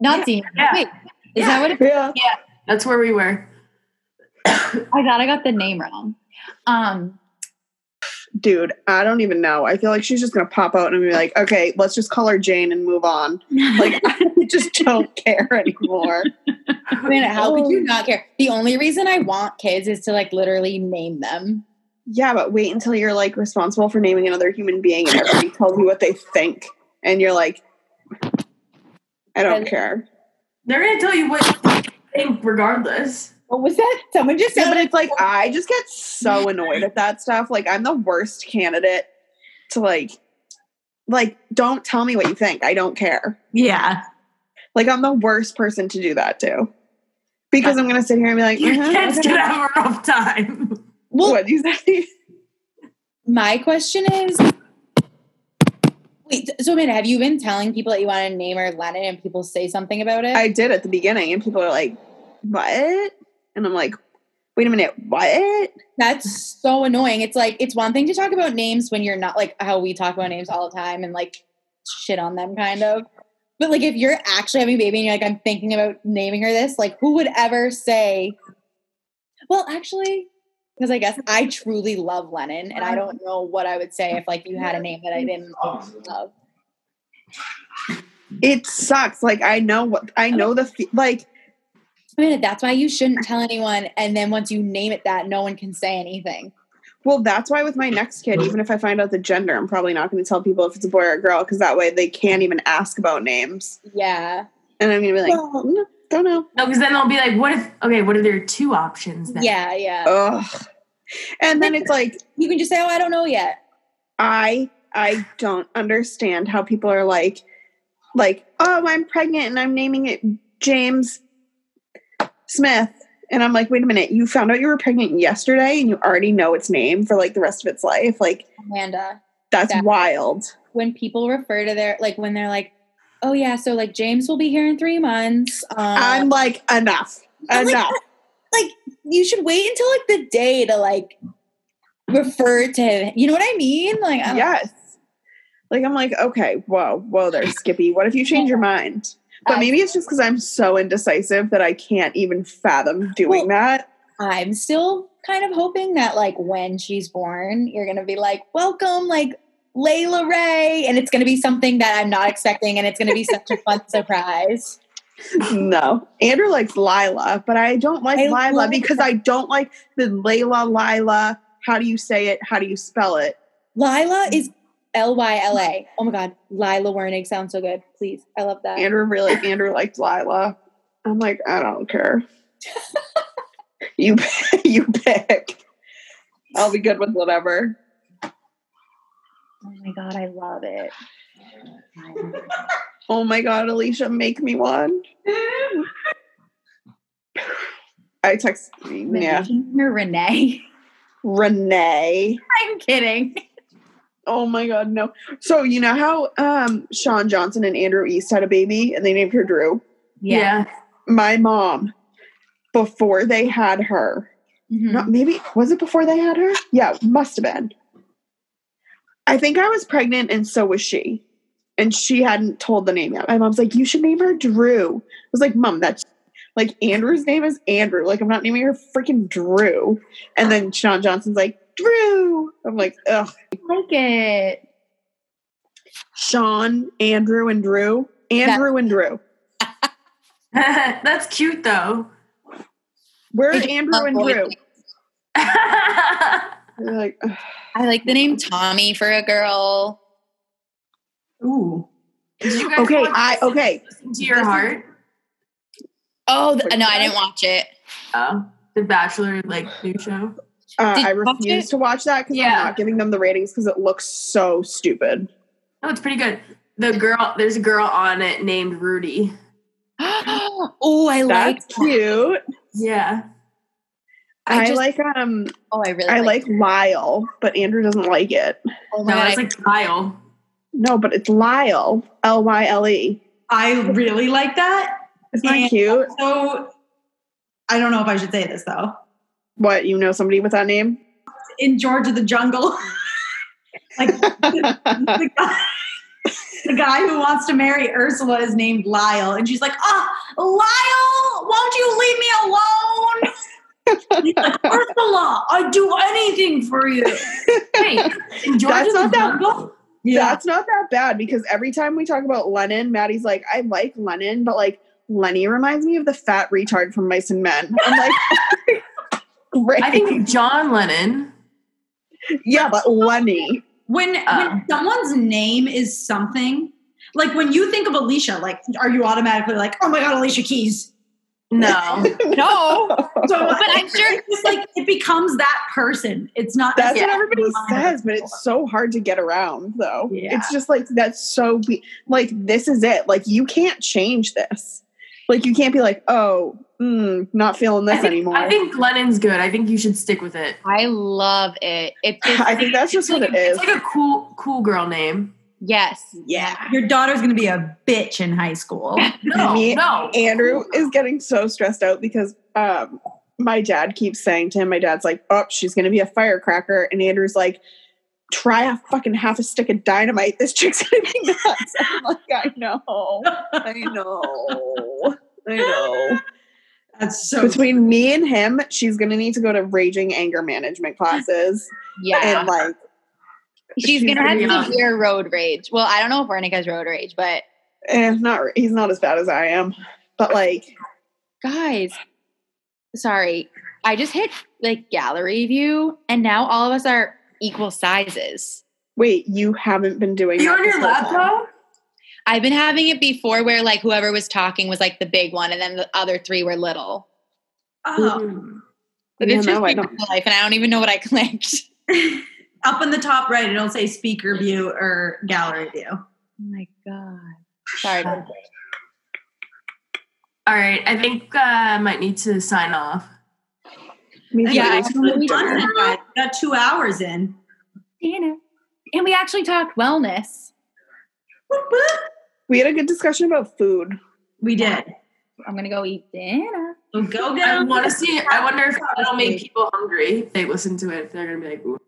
Not Yeah. senior. Yeah. Wait. Is that what it Yeah. That's where we were. I thought I got the name wrong. Um Dude, I don't even know. I feel like she's just gonna pop out and be like, okay, let's just call her Jane and move on. Like I just don't care anymore. I mean, how could you not care? The only reason I want kids is to like literally name them. Yeah, but wait until you're like responsible for naming another human being and everybody tells you what they think. And you're like, I don't And- care. They're gonna tell you what they think regardless. What was that? Someone just Yeah, said but it's like I just get so annoyed at that stuff. Like I'm the worst candidate to like like don't tell me what you think. I don't care. yeah. Like I'm the worst person to do that to. Because I'm gonna sit here and be like, Your "Mhm, kids okay." gonna have a rough time. Well, What'd you say? my question is Wait, so Amanda, have you been telling people that you want to name her Lennon and people say something about it? I did at the beginning, and people are like, "What?" And I'm like, "Wait a minute, what?" That's so annoying. It's like it's one thing to talk about names when you're not like how we talk about names all the time and like shit on them kind of. But like if you're actually having a baby and you're like, I'm thinking about naming her this, like who would ever say Well, actually, because I guess I truly love Lennon and I don't know what I would say if like you had a name that I didn't love. It sucks. Like I know what I know the like. I mean, that's why you shouldn't tell anyone. And then once you name it that, no one can say anything. Well, that's why with my next kid, even if I find out the gender, I'm probably not going to tell people if it's a boy or a girl because that way they can't even ask about names. Yeah. And I'm going to be like, Well- "No, don't know. No, because then they'll be like, what if okay, what are their two options then? Yeah. Yeah. Ugh. And then it's like, You can just say, oh, I don't know yet. I I don't understand how people are like like, "Oh, I'm pregnant and I'm naming it James Smith." And I'm like, "Wait a minute. You found out you were pregnant yesterday and you already know its name for like the rest of its life? Like Amanda, that's wild." when people refer to their, like when they're like, oh, yeah, so like James will be here in three months. Um, I'm like, "Enough. I'm like, Enough." like, you should wait until like the day to like refer to him. You know what I mean? Like, I yes. Like I'm like, okay, whoa, whoa there, Skippy. What if you change your mind? But I- maybe it's just because I'm so indecisive that I can't even fathom doing Well- that. I'm still kind of hoping that like when she's born, you're gonna be like, welcome, like Layla Ray, and it's gonna be something that I'm not expecting, and it's gonna be such a fun surprise. No. Andrew likes Lila, but I don't like I Lila because I don't like the Layla Lila. How do you say it? How do you spell it? Lila is L Y L A. Oh my god, Lila Wernig sounds so good. Please, I love that. Andrew really Andrew liked Lila. I'm like, I don't care. you you pick. I'll be good with whatever. Oh my god, I love it. Oh my god, Alicia, make me one. I text yeah. Renee. Renee. I'm kidding. Oh my god, no. So you know how um Shawn Johnson and Andrew East had a baby and they named her Drew? Yeah. My mom, before they had her, Mhm. not maybe was it before they had her? Yeah, must have been. I think I was pregnant and so was she. And she hadn't told the name yet. My mom's like, you should name her Drew. I was like, Mom, that's like Andrew's name is Andrew. Like, I'm not naming her freaking Drew. And then Shawn Johnson's like, Drew. I'm like, ugh. I like it. Shawn, Andrew, and Drew. Andrew and Drew. That's cute though. Where's It's Andrew and. Drew? Like, ugh. I like the name Tommy for a girl. Ooh. Did you guys okay, I okay. To your heart? Oh th- no, I didn't watch it. Oh, the Bachelor like new show. Uh, I refuse to watch that because Yeah. I'm not giving them the ratings because it looks so stupid. Oh, it's pretty good. The girl, there's a girl on it named Rudy. oh, I like. That's cute. Yeah. I, I just. like um oh, I really. I like Lyle, but Andrew doesn't like it. Oh my No, god, it's I- like Kyle. No, but it's Lyle. L Y L E. I really like that. Isn't that cute? So I don't know if I should say this though. What, you know somebody with that name? In George of the Jungle, like the, the guy, the guy who wants to marry Ursula is named Lyle, and she's like, "Ah, Lyle, won't you leave me alone?" He's like, Ursula, I'd do anything for you. Hey, in George That's of the not that- Jungle? That's not that bad because every time we talk about Lennon, Maddie's like, I like Lennon, but like Lenny reminds me of the fat retard from Mice and Men. I'm like, great. I think John Lennon. yeah, but Lenny. when Uh. when someone's name is something like when you think of Alicia, like are you automatically like, oh my god, Alicia Keys? No. no. So, But I'm sure- it's like it becomes that person. It's not. That's what everybody says, but it's so hard to get around, though. Yeah. It's just like that's so be- like this is it. Like you can't change this. Like you can't be like, oh, mm, not feeling I this think, anymore. I think Lennon's good. I think you should stick with it. I love it. It's just, I think that's just what Like, it is. It's like a cool, cool girl name. yes. Yeah. Your daughter's gonna be a bitch in high school. No, Me- no. Andrew is getting so stressed out because um, my dad keeps saying to him, my dad's like, oh, she's going to be a firecracker. And Andrew's like, try a fucking half a stick of dynamite. This chick's going to be nuts. I'm like, I know. I know. I know. That's so. Between me and him, she's going to need to go to raging anger management classes. Yeah. And like, She's, she's gonna have pretty young. severe road rage. Well, I don't know if Veronica's road rage, but eh, not, he's not as bad as I am. But like, guys, sorry. I just hit like gallery view and now all of us are equal sizes. wait, you haven't been doing You on your whole time. laptop? I've been having it before where like whoever was talking was like the big one and then the other three were little. Oh. Mm. But Yeah, it's no, I don't. life and I don't even know what I clicked. Up in the top right, it'll say speaker view or gallery view. Oh my god. Sorry. All right. I think uh, I might need to sign off. Me too. Yeah, It's I- been fun, guys. Got two hours in. Dana. And we actually talked wellness. Whoop, whoop. We had a good discussion about food. We did. I'm gonna go eat dinner. So go I want to see. I wonder if it'll make people hungry if they listen to it. If they're gonna be like, Ooh.